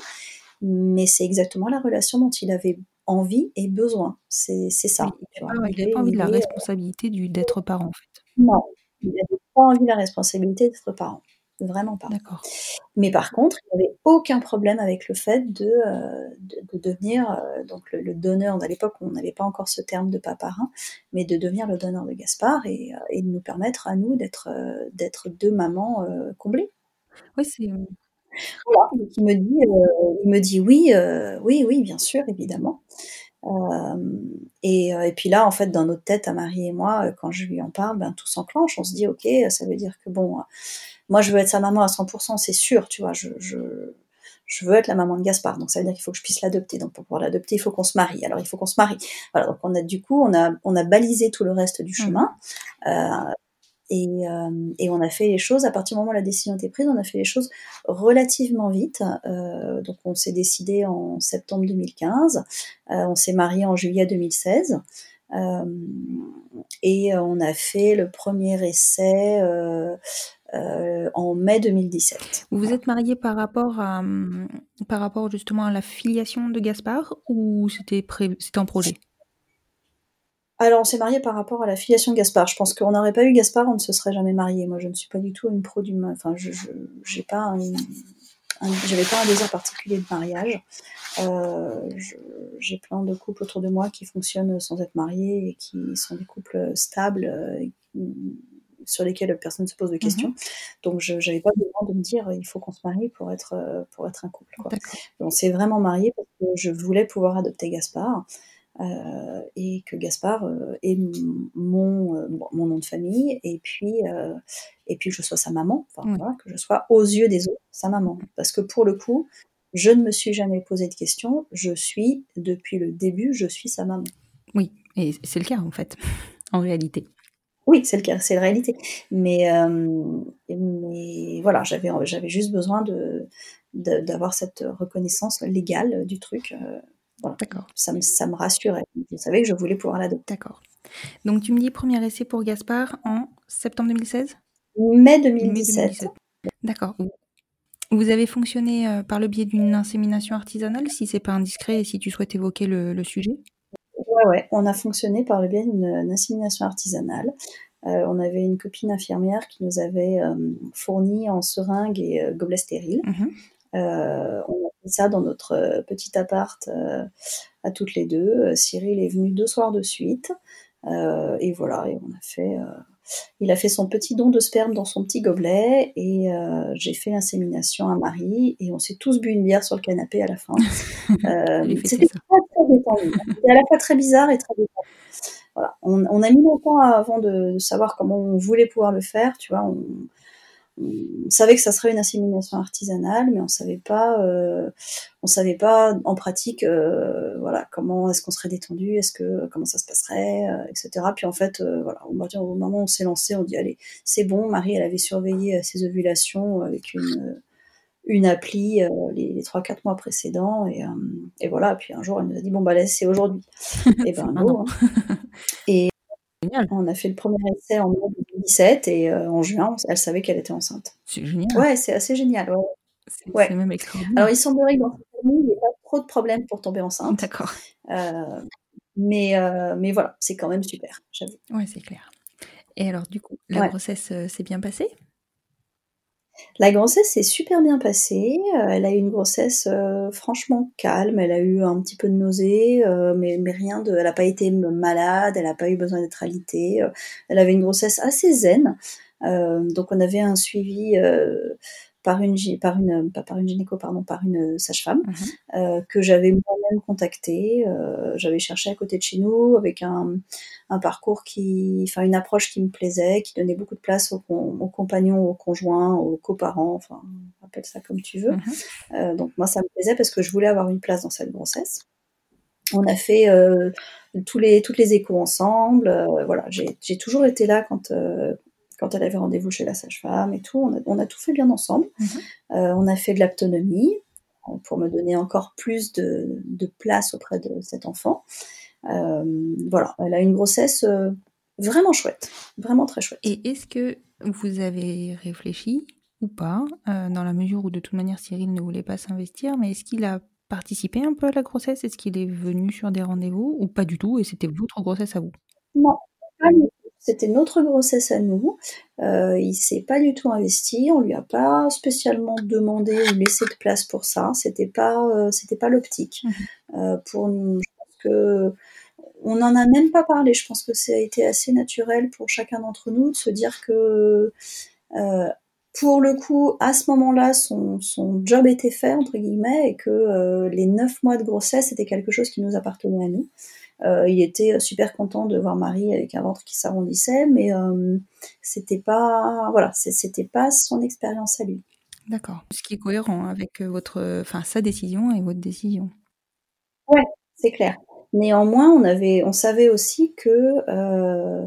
mais c'est exactement la relation dont il avait envie et besoin. C'est ça. il n'a pas envie de la responsabilité d'être parent en fait. Non, il n'avait pas envie de la responsabilité d'être parent. Vraiment pas. D'accord. Mais par contre, il n'avait aucun problème avec le fait de, euh, de, devenir euh, donc le, donneur. À l'époque, on n'avait pas encore ce terme de paparin, mais de devenir le donneur de Gaspard et, euh, et de nous permettre à nous d'être d'être deux mamans comblées. Oui, c'est. Voilà. Donc il me dit, il me dit oui, oui, oui, bien sûr, évidemment. Et, et, puis là, en fait, dans notre tête, à Marie et moi, quand je lui en parle, ben, tout s'enclenche. On se dit, ok, ça veut dire que bon, moi, je veux être sa maman à 100%, c'est sûr, tu vois. Je, je, je, veux être la maman de Gaspard, donc ça veut dire qu'il faut que je puisse l'adopter. Donc pour pouvoir l'adopter, il faut qu'on se marie. Alors il faut qu'on se marie. Voilà, donc on a du coup, on a, on a balisé tout le reste du chemin. Mmh. Euh, et, euh, et, on a fait les choses, à partir du moment où la décision était prise, on a fait les choses relativement vite. Euh, donc on s'est décidé en septembre 2015, euh, on s'est marié en juillet 2016. Euh, et on a fait le premier essai en mai 2017. Vous vous êtes marié par rapport à, par rapport justement à la filiation de Gaspard ou c'était c'était en projet? Alors, on s'est marié par rapport à la filiation de Gaspard. Je pense qu'on n'aurait pas eu Gaspard, on ne se serait jamais marié. Moi, je ne suis pas du tout une pro du. Enfin, je n'ai pas un, j'avais pas un désir particulier de mariage. Euh, j'ai plein de couples autour de moi qui fonctionnent sans être mariés et qui sont des couples stables. Euh, sur lesquels personne ne se pose de questions. Mhm. Donc je n'avais pas besoin de me dire il faut qu'on se marie pour être, euh, pour être un couple. On s'est vraiment marié parce que je voulais pouvoir adopter Gaspard. Euh, et que Gaspard euh, est mon, mon nom de famille et puis et puis que je sois sa maman, que je sois aux yeux des autres sa maman. Parce que pour le coup, je ne me suis jamais posé de questions. Je suis depuis le début, je suis sa maman. Oui, et c'est le cas en fait, en réalité. Oui, c'est le cas, c'est la réalité. Mais, euh, mais voilà, j'avais, j'avais juste besoin de, d'avoir cette reconnaissance légale du truc. D'accord. Ça me, ça me rassurait. Je savais que je voulais pouvoir l'adopter. D'accord. Donc tu me dis premier essai pour Gaspard en septembre 2016 Mai 2017. D'accord. Vous avez fonctionné euh, par le biais d'une insémination artisanale, si c'est pas indiscret et si tu souhaites évoquer le sujet? Ouais, on a fonctionné par le biais d'une insémination artisanale. Euh, on avait une copine infirmière qui nous avait euh, fourni en seringues et euh, gobelets stériles. Mhm. on a fait ça dans notre petit appart à toutes les deux. Cyril est venu deux soirs de suite. et voilà, et on a fait il a fait son petit don de sperme dans son petit gobelet et euh, j'ai fait l'insémination à Marie et on s'est tous bu une bière sur le canapé à la fin. Euh, c'était très, très détendu. C'était à la fois très bizarre et très détendu. Voilà. On, on, a mis longtemps avant de, de, savoir comment on voulait pouvoir le faire. Tu vois, on, on savait que ça serait une insémination artisanale, mais on savait pas, euh, on savait pas en pratique, euh, voilà, comment est-ce qu'on serait détendu, est-ce que comment ça se passerait, euh, etc. Puis en fait, euh, voilà, au moment où on s'est lancé, on dit allez, c'est bon. Marie, elle avait surveillé ses ovulations avec une une appli les trois quatre mois précédents et, et voilà. Puis un jour, elle nous a dit bon bah là, c'est aujourd'hui. et ben. Hein. Et on a fait le premier essai en mai 2017 et euh, en juin, elle savait qu'elle était enceinte. C'est génial. Ouais, c'est assez génial. Ouais. C'est même extraordinaire. Alors, il semblerait que dans cette famille, il n'y ait pas trop de problèmes pour tomber enceinte. D'accord. Euh, mais, euh, mais voilà, c'est quand même super, j'avoue. Ouais, c'est clair. Et alors, du coup, la grossesse s'est bien passée? La grossesse s'est super bien passée. Euh, elle a eu une grossesse euh, franchement calme. Elle a eu un petit peu de nausées, euh, mais, rien de. Elle n'a pas été malade. Elle n'a pas eu besoin d'être alitée. elle avait une grossesse assez zen. donc on avait un suivi par une, par une, pas par une gynéco, pardon, par une sage-femme mhm. euh, que j'avais moi-même contactée. Euh, j'avais cherché à côté de chez nous avec un, un, parcours qui, enfin une approche qui me plaisait, qui donnait beaucoup de place aux, aux compagnons, aux conjoints, aux coparents, enfin appelle ça comme tu veux. Mhm. Euh, donc moi ça me plaisait parce que je voulais avoir une place dans cette grossesse. On a fait tous les, toutes les échos ensemble. voilà, j'ai toujours été là quand, quand elle avait rendez-vous chez la sage-femme et tout. On a, tout fait bien ensemble. Mhm. Euh, on a fait de l'aptonomie euh, pour me donner encore plus de, place auprès de cet enfant. Euh, voilà, elle a une grossesse vraiment chouette, vraiment très chouette. Et est-ce que vous avez réfléchi ou pas, euh, dans la mesure où de toute manière Cyril ne voulait pas s'investir, mais est-ce qu'il a participé un peu à la grossesse? Est-ce qu'il est venu sur des rendez-vous ou pas du tout? Et c'était votre grossesse à vous? Non, pas du. C'était notre grossesse à nous. Euh, il s'est pas du tout investi. On lui a pas spécialement demandé ou laissé de place pour ça. C'était pas, euh, c'était pas l'optique. Mmh. Euh, pour nous, je pense que on n'en a même pas parlé. Je pense que ça a été assez naturel pour chacun d'entre nous de se dire que euh, pour le coup, à ce moment-là, son, son job était fait, entre guillemets, et que euh, les neuf mois de grossesse, c'était quelque chose qui nous appartenait à nous. Euh, il était super content de voir Marie avec un ventre qui s'arrondissait, mais euh, c'était pas, voilà, c'était pas son expérience à lui. D'accord. Ce qui est cohérent avec euh, votre, enfin sa décision et votre décision. C'est clair. Néanmoins, on avait, on savait aussi que euh,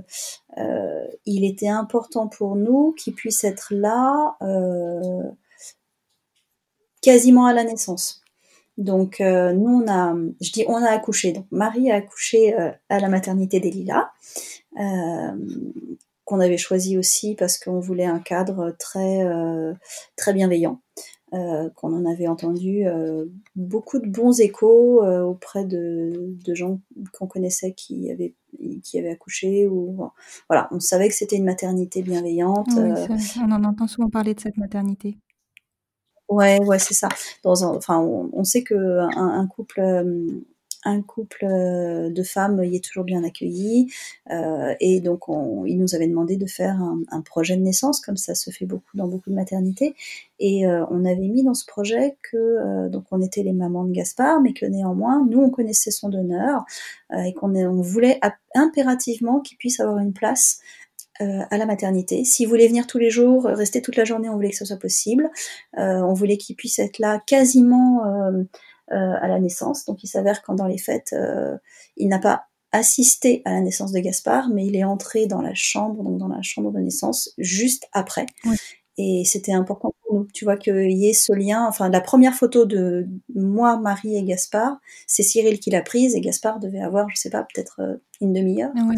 euh, il était important pour nous qu'il puisse être là euh, quasiment à la naissance. Donc euh, nous on a, je dis on a accouché. Donc Marie a accouché euh, à la maternité des Lilas, euh, qu'on avait choisi aussi parce qu'on voulait un cadre très très bienveillant. Qu'on en avait entendu beaucoup de bons échos auprès de, de gens qu'on connaissait qui avaient qui avaient accouché ou voilà on savait que c'était une maternité bienveillante Oui, on en entend souvent parler de cette maternité. Ouais, ouais, c'est ça. On, sait que un, couple, euh, euh, de femmes y est toujours bien accueilli, euh, et donc on, il nous avait demandé de faire un, projet de naissance, comme ça se fait beaucoup dans beaucoup de maternités, et on avait mis dans ce projet que donc on était les mamans de Gaspard, mais que néanmoins nous on connaissait son donneur et qu'on voulait impérativement qu'il puisse avoir une place euh, à la maternité. S'il voulait venir tous les jours, euh, rester toute la journée, on voulait que ce soit possible. Euh, on voulait qu'il puisse être là quasiment à la naissance. Donc il s'avère qu'en dans les fêtes, il n'a pas assisté à la naissance de Gaspard, mais il est entré dans la chambre, donc dans la chambre de naissance, juste après. Et c'était important pour nous. Tu vois qu'il y ait ce lien. Enfin, la première photo de moi, Marie et Gaspard, c'est Cyril qui l'a prise et Gaspard devait avoir, je sais pas, peut-être euh, une demi-heure. Ah ouais.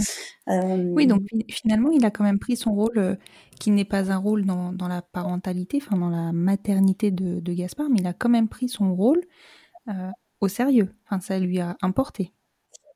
Euh, Oui, donc fi- finalement, il a quand même pris son rôle, euh, qui n'est pas un rôle dans, dans la parentalité, enfin dans la maternité de, de Gaspard, mais il a quand même pris son rôle euh, au sérieux. Enfin, ça lui a importé.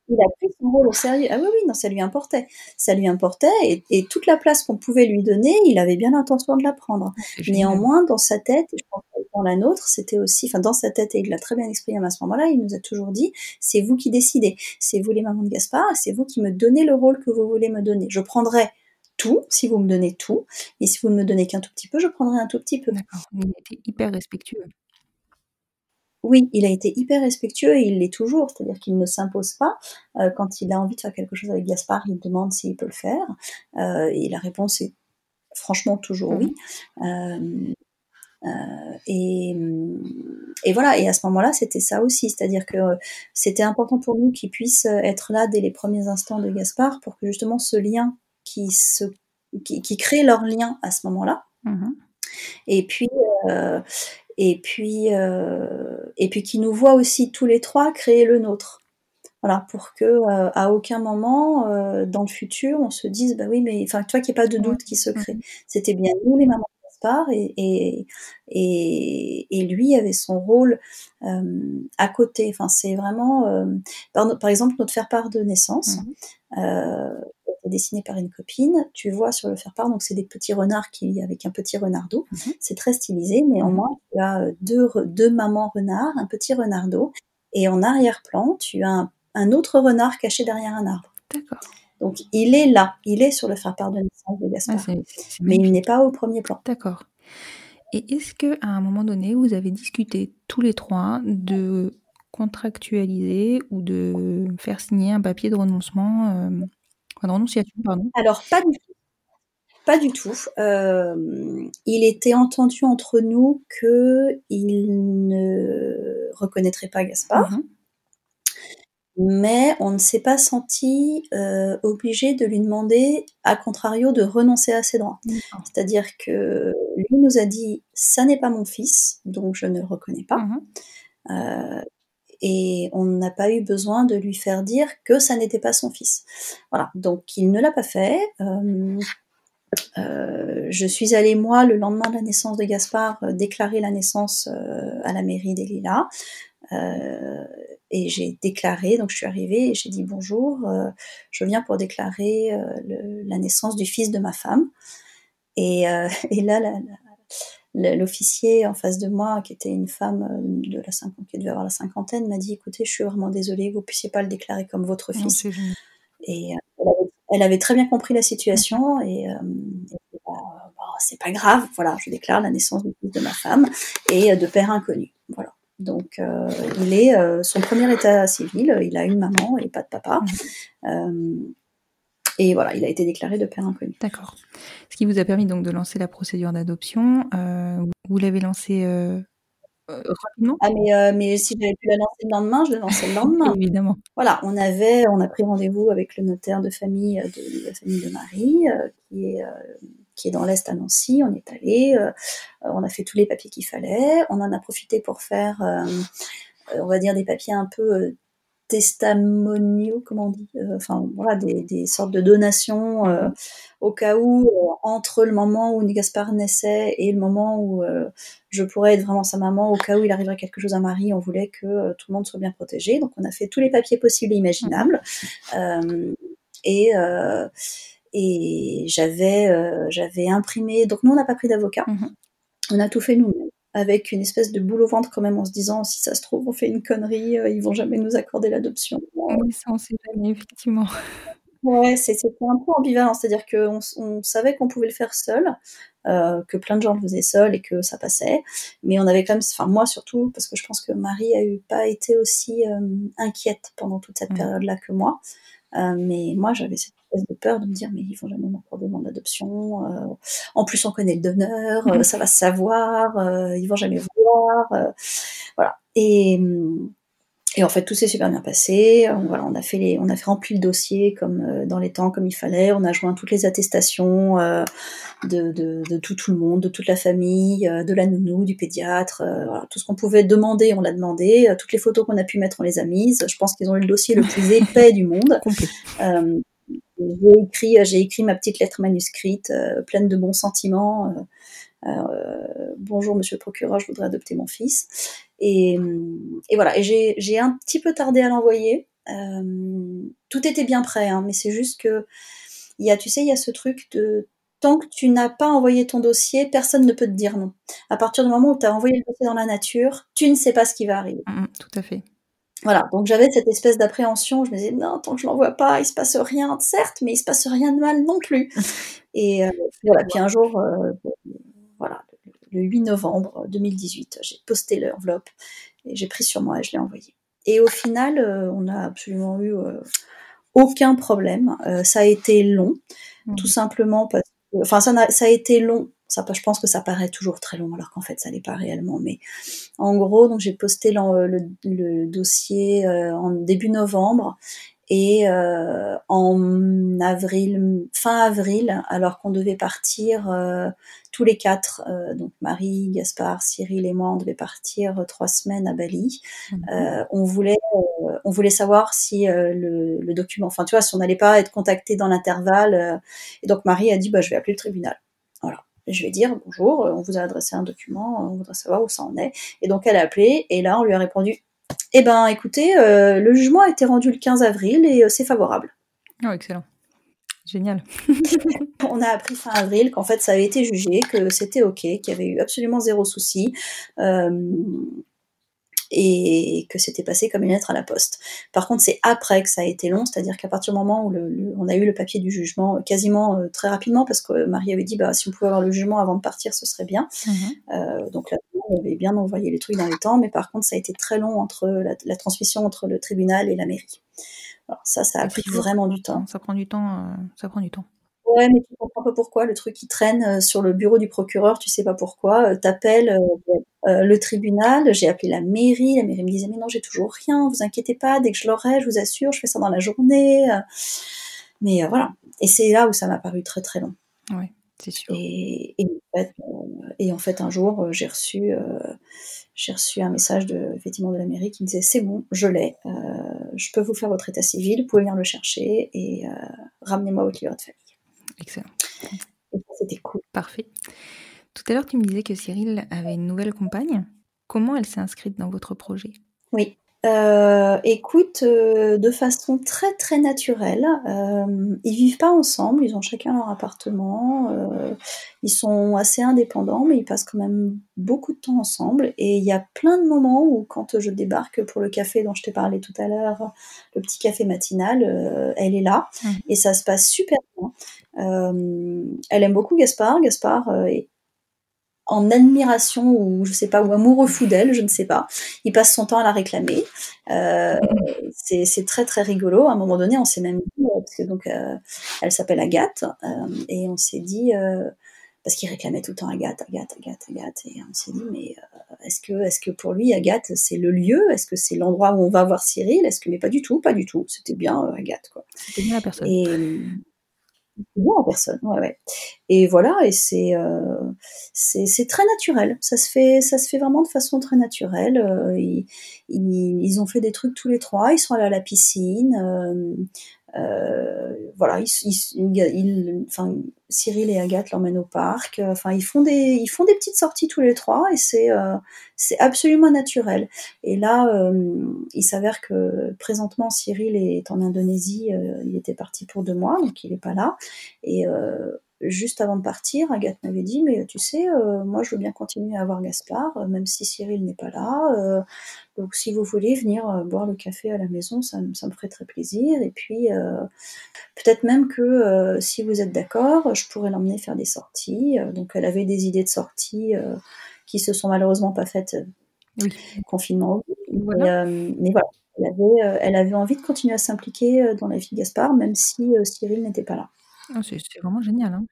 Il a pris son rôle au sérieux. Ah oui, oui, non, ça lui importait. Ça lui importait et, et toute la place qu'on pouvait lui donner, il avait bien l'intention de la prendre. Génial. Néanmoins, dans sa tête, et je pense que dans la nôtre, c'était aussi, enfin dans sa tête, et il l'a très bien exprimé à ce moment-là, il nous a toujours dit, c'est vous qui décidez, c'est vous les mamans de Gaspard, c'est vous qui me donnez le rôle que vous voulez me donner. Je prendrai tout, si vous me donnez tout, et si vous ne me donnez qu'un tout petit peu, je prendrai un tout petit peu. D'accord. Il était hyper respectueux. Oui, il a été hyper respectueux et il l'est toujours, c'est-à-dire qu'il ne s'impose pas. Euh, quand il a envie de faire quelque chose avec Gaspard, il demande s'il peut le faire. Euh, et la réponse est franchement toujours oui. Euh, euh, et, et voilà, et à ce moment-là, c'était ça aussi, c'est-à-dire que c'était important pour nous qu'il puisse être là dès les premiers instants de Gaspard pour que justement ce lien qui, se, qui, qui crée leur lien à ce moment-là, Mhm. et puis euh, et puis euh, et puis qui nous voit aussi tous les trois créer le nôtre. Voilà pour que euh, à aucun moment euh, dans le futur on se dise bah oui mais enfin toi qu'il n'y ait pas de doute qui se crée. Mhm. c'était bien nous les mamans de Gaspard et et, et, et lui avait son rôle euh, à côté. Enfin c'est vraiment euh, par, par exemple notre faire part de naissance est dessiné par une copine. Tu vois sur le faire-part, donc c'est des petits renards qui, avec un petit renardeau. Mhm. C'est très stylisé. Néanmoins, tu as euh, deux, mamans renards, un petit renardeau, et en arrière-plan, tu as un, un autre renard caché derrière un arbre. D'accord. Donc il est là, il est sur le faire-part de naissance de Ah, Gaspard, c'est mais il n'est pas au premier plan. D'accord. Et est-ce que à un moment donné, vous avez discuté tous les trois de contractualiser ou de faire signer un papier de renoncement, euh, enfin, pardon Alors pas du tout. Pas du tout. Euh, il était entendu entre nous que il ne reconnaîtrait pas Gaspard. Mhm. mais on ne s'est pas senti euh, obligé de lui demander, à contrario, de renoncer à ses droits. C'est-à-dire que lui nous a dit, ça n'est pas mon fils, donc je ne le reconnais pas. Mhm. Euh, et on n'a pas eu besoin de lui faire dire que ça n'était pas son fils. Voilà, donc il ne l'a pas fait. Euh, euh, je suis allée, moi, le lendemain de la naissance de Gaspard, euh, déclarer la naissance à la mairie des Lilas. et j'ai déclaré, donc je suis arrivée et j'ai dit bonjour, je viens pour déclarer la naissance du fils de ma femme. Et, et là, la, l'officier en face de moi, qui était une femme euh, de la cinquantaine, qui devait avoir la cinquantaine, m'a dit écoutez, je suis vraiment désolée, vous puissiez pas le déclarer comme votre fils. et euh, elle, avait, très bien compris la situation et, euh, bah, c'est pas grave, voilà, je déclare la naissance du fils de ma femme et de père inconnu, voilà. Donc, il est son premier état civil, il a une maman et pas de papa. Mmh. Et voilà, il a été déclaré de père inconnu. D'accord. Ce qui vous a permis donc de lancer la procédure d'adoption. Euh, vous l'avez lancée euh, euh, rapidement? Ah mais, mais si j'avais pu la lancer le lendemain, je l'ai lancée le lendemain. Évidemment. Voilà, on avait, on a pris rendez-vous avec le notaire de famille de, la famille de Marie, qui est qui est dans l'est à Nancy. On est allé, on a fait tous les papiers qu'il fallait. On en a profité pour faire, on va dire des papiers un peu testamoniaux, comment on dit, euh, enfin voilà, des, sortes de donations euh, au cas où, euh, entre le moment où Gaspard naissait et le moment où je pourrais être vraiment sa maman, au cas où il arriverait quelque chose à Marie, on voulait que tout le monde soit bien protégé. Donc on a fait tous les papiers possibles et imaginables. et et j'avais j'avais imprimé. Donc nous on n'a pas pris d'avocat. Mmh on a tout fait nous-mêmes avec une espèce de boule au ventre quand même en se disant si ça se trouve on fait une connerie, euh, ils vont jamais nous accorder l'adoption. Oui, ça on sait jamais effectivement. Ouais, c'était un peu ambivalent, c'est-à-dire qu'on on savait qu'on pouvait le faire seul, euh, que plein de gens le faisaient seul et que ça passait, mais on avait quand même, enfin moi surtout, parce que je pense que Marie a eu pas été aussi euh, inquiète pendant toute cette mmh. période-là que moi, mais moi j'avais cette de peur de me dire mais ils vont jamais m'accorder mon adoption. Euh, en plus on connaît le donneur, euh, ça va se savoir, euh, ils vont jamais voir, voilà. Et et en fait, tout s'est super bien passé. Voilà, on a fait les, on a fait rempli le dossier comme dans les temps, comme il fallait. On a joint toutes les attestations de, de, de, tout, tout le monde, de toute la famille, de la nounou, du pédiatre, voilà, tout ce qu'on pouvait demander, on l'a demandé. toutes les photos qu'on a pu mettre, on les a mises. Je pense qu'ils ont eu le dossier le plus épais du monde. J'ai écrit, j'ai écrit ma petite lettre manuscrite, euh, pleine de bons sentiments. Euh, euh, bonjour Monsieur le procureur, je voudrais adopter mon fils. Et, et voilà, et j'ai un petit peu tardé à l'envoyer. tout était bien prêt, hein, mais c'est juste que il y a, tu sais, il y a ce truc de tant que tu n'as pas envoyé ton dossier, personne ne peut te dire non. À partir du moment où tu as envoyé le dossier dans la nature, tu ne sais pas ce qui va arriver. Mmh, tout à fait. Voilà, donc j'avais cette espèce d'appréhension, je me disais non, tant que je l'envoie pas, il se passe rien, certes, mais il se passe rien de mal non plus. Et euh, voilà, puis un jour, euh, le 8 novembre 2018, j'ai posté l'enveloppe et j'ai pris sur moi et je l'ai envoyé. Et au final, euh, on n'a absolument eu aucun problème. ça a été long, mmh. tout simplement parce que, enfin, ça, ça a été long ça, je pense que ça paraît toujours très long, alors qu'en fait, ça n'est pas réellement. Mais en gros, donc j'ai posté le, dossier euh, en début novembre et euh, en avril, fin avril, alors qu'on devait partir euh, tous les quatre, donc Marie, Gaspard, Cyril et moi, on devait partir trois semaines à Bali. Mhm. on voulait, on voulait savoir si le, le, document, enfin tu vois, si on n'allait pas être contacté dans l'intervalle. et donc Marie a dit, bah je vais appeler le tribunal. Voilà je vais dire bonjour, on vous a adressé un document, on voudrait savoir où ça en est. Et donc elle a appelé et là on lui a répondu Eh ben écoutez, euh, le jugement a été rendu le 15 avril et euh, c'est favorable. Oh excellent. Génial. on a appris fin avril qu'en fait ça avait été jugé, que c'était ok, qu'il y avait eu absolument zéro souci. Euh, et que c'était passé comme une lettre à la poste. Par contre, c'est après que ça a été long, c'est-à-dire qu'à partir du moment où le, on a eu le papier du jugement, quasiment euh, très rapidement, parce que Marie avait dit, bah, si on pouvait avoir le jugement avant de partir, ce serait bien. Mhm. Euh, donc là, on avait bien envoyé les trucs dans les temps, mais par contre, ça a été très long entre la, transmission entre le tribunal et la mairie. Alors ça, ça a pris vraiment du temps. Ça prend du temps, ça prend du temps. Ouais, mais tu comprends pas pourquoi. Le truc qui traîne euh, sur le bureau du procureur, tu sais pas pourquoi. Euh, t'appelles euh, le tribunal, j'ai appelé la mairie. La mairie me disait, mais non, j'ai toujours rien, vous inquiétez pas, dès que je l'aurai, je vous assure, je fais ça dans la journée. Mais voilà. Et c'est là où ça m'a paru très très long. Ouais. C'est sûr. Et, en fait, et, en fait, un jour, j'ai reçu, j'ai reçu un message de, effectivement, de la mairie qui me disait c'est bon, je l'ai, je peux vous faire votre état civil, vous pouvez venir le chercher et ramenez-moi votre livre de famille. Excellent. C'était cool. Parfait. Tout à l'heure, tu me disais que Cyril avait une nouvelle compagne. Comment elle s'est inscrite dans votre projet? Oui. Euh, écoute, euh, de façon très très naturelle. Euh, ils vivent pas ensemble, ils ont chacun leur appartement. ils sont assez indépendants, mais ils passent quand même beaucoup de temps ensemble. Et il y a plein de moments où, quand je débarque pour le café dont je t'ai parlé tout à l'heure, le petit café matinal, elle est là mmh. et ça se passe super bien. elle aime beaucoup Gaspard. Gaspard est en admiration ou je sais pas ou amoureux fou d'elle, je ne sais pas. Il passe son temps à la réclamer. Euh, c'est très très rigolo. À un moment donné, on s'est même dit euh, parce que donc euh, elle s'appelle Agathe et on s'est dit parce qu'il réclamait tout le temps Agathe, Agathe, Agathe, Agathe et on s'est dit mais est-ce que est-ce que pour lui Agathe c'est le lieu, est-ce que c'est l'endroit où on va voir Cyril, est-ce que mais pas du tout, pas du tout. C'était bien Agathe quoi. C'était bien la personne. Et, en personne, ouais, ouais. Et voilà, et c'est euh, c'est très naturel. Ça se fait ça se fait vraiment de façon très naturelle. Euh, ils, ils, ont fait des trucs tous les trois. Ils sont allés à la piscine. Euh, voilà, ils, enfin, Cyril et Agathe l'emmènent au parc. Enfin, ils font des, ils font des petites sorties tous les trois et c'est, euh, c'est absolument naturel. Et là, euh, il s'avère que présentement Cyril est en Indonésie. il était parti pour deux mois, donc il n'est pas là. Et juste avant de partir, Agathe m'avait dit, mais tu sais, euh, moi je veux bien continuer à voir Gaspard, euh, même si Cyril n'est pas là. Euh, donc si vous voulez venir boire le café à la maison, ça, me ferait très plaisir. Et puis peut-être même que si vous êtes d'accord, je pourrais l'emmener faire des sorties. donc elle avait des idées de sorties qui se sont malheureusement pas faites. Oui. Confinement. mais voilà, elle avait, elle avait envie de continuer à s'impliquer dans la vie de Gaspard, même si Cyril n'était pas là. Ah, c'est vraiment génial, hein.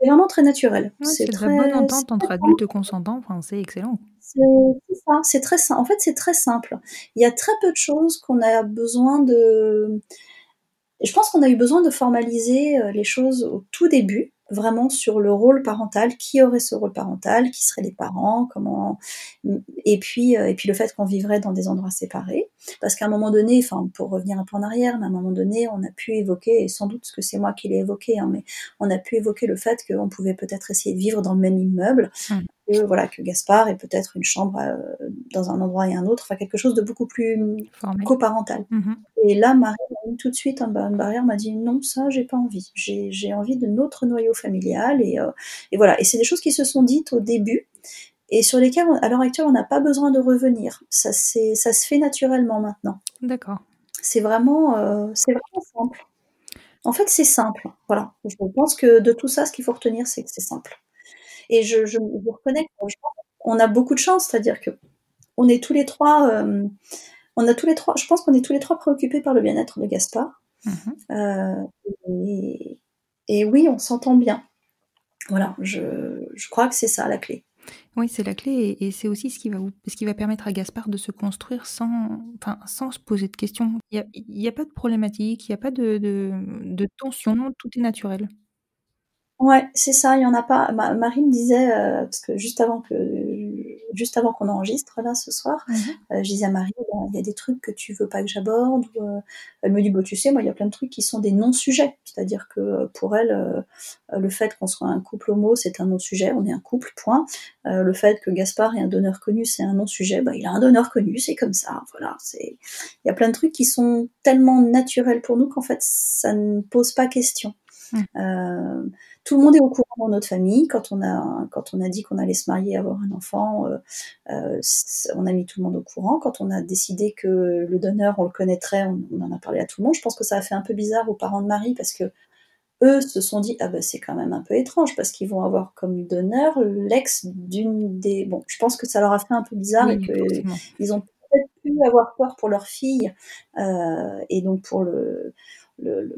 C'est vraiment très naturel. c'est de la bonne entente entre adultes consentants, enfin, c'est excellent. C'est ça, c'est très simple. En fait, c'est très simple. Il y a très peu de choses qu'on a besoin de je pense qu'on a eu besoin de formaliser, euh, les choses au tout début vraiment sur le rôle parental, qui aurait ce rôle parental, qui seraient les parents, comment et puis euh, et puis le fait qu'on vivrait dans des endroits séparés parce qu'à un moment donné, enfin pour revenir un peu en arrière, mais à un moment donné, on a pu évoquer et sans doute que c'est moi qui l'ai évoqué hein, mais on a pu évoquer le fait qu'on pouvait peut-être essayer de vivre dans le même immeuble. Mmh. Que, voilà que Gaspard ait peut-être une chambre euh, dans un endroit et un autre, enfin quelque chose de beaucoup plus coparental. Mmh et là, Marie m'a mis tout de suite un, une barrière, m'a dit non, ça, j'ai pas envie. J'ai envie de notre noyau familial. Et, euh, et voilà. Et c'est des choses qui se sont dites au début et sur lesquelles, à l'heure actuelle, on n'a pas besoin de revenir. Ça, ça se fait naturellement maintenant. D'accord. C'est vraiment, euh, c'est vraiment simple. En fait, c'est simple. Voilà. Je pense que de tout ça, ce qu'il faut retenir, c'est que c'est simple. Et je, je, je reconnais qu'on a beaucoup de chance, c'est-à-dire que on est tous les trois. Euh, on a tous les trois, je pense qu'on est tous les trois préoccupés par le bien-être de Gaspard. Mhm. Euh, et, oui, on s'entend bien. Voilà, je, crois que c'est ça la clé. Oui, c'est la clé et, c'est aussi ce qui, va vous, ce qui va permettre à Gaspard de se construire sans, enfin, sans se poser de questions. Il n'y a, a, pas de problématique, il n'y a pas de, de, de tension, tout est naturel. Ouais, c'est ça, il y en a pas. Marie me disait, euh, parce que juste avant que juste avant qu'on enregistre là ce soir, mhm. euh, je disais à Marie, il y a des trucs que tu veux pas que j'aborde. Euh, elle me dit, bah, tu sais, moi il y a plein de trucs qui sont des non-sujets, c'est-à-dire que pour elle, le fait qu'on soit un couple homo, c'est un non-sujet, on est un couple, point. le fait que Gaspard ait un donneur connu, c'est un non-sujet, bah, il a un donneur connu, c'est comme ça. Voilà, c'est. Il y a plein de trucs qui sont tellement naturels pour nous qu'en fait ça ne pose pas question. Euh, tout le monde est au courant dans notre famille. Quand on a, quand on a dit qu'on allait se marier, avoir un enfant, euh, euh, on a mis tout le monde au courant. Quand on a décidé que le donneur, on le connaîtrait, on, en a parlé à tout le monde. Je pense que ça a fait un peu bizarre aux parents de Marie parce que eux se sont dit ah ben c'est quand même un peu étrange parce qu'ils vont avoir comme donneur l'ex d'une des bon je pense que ça leur a fait un peu bizarre et qu'ils ont peut-être pu avoir peur pour leur fille euh, et donc pour le, le, le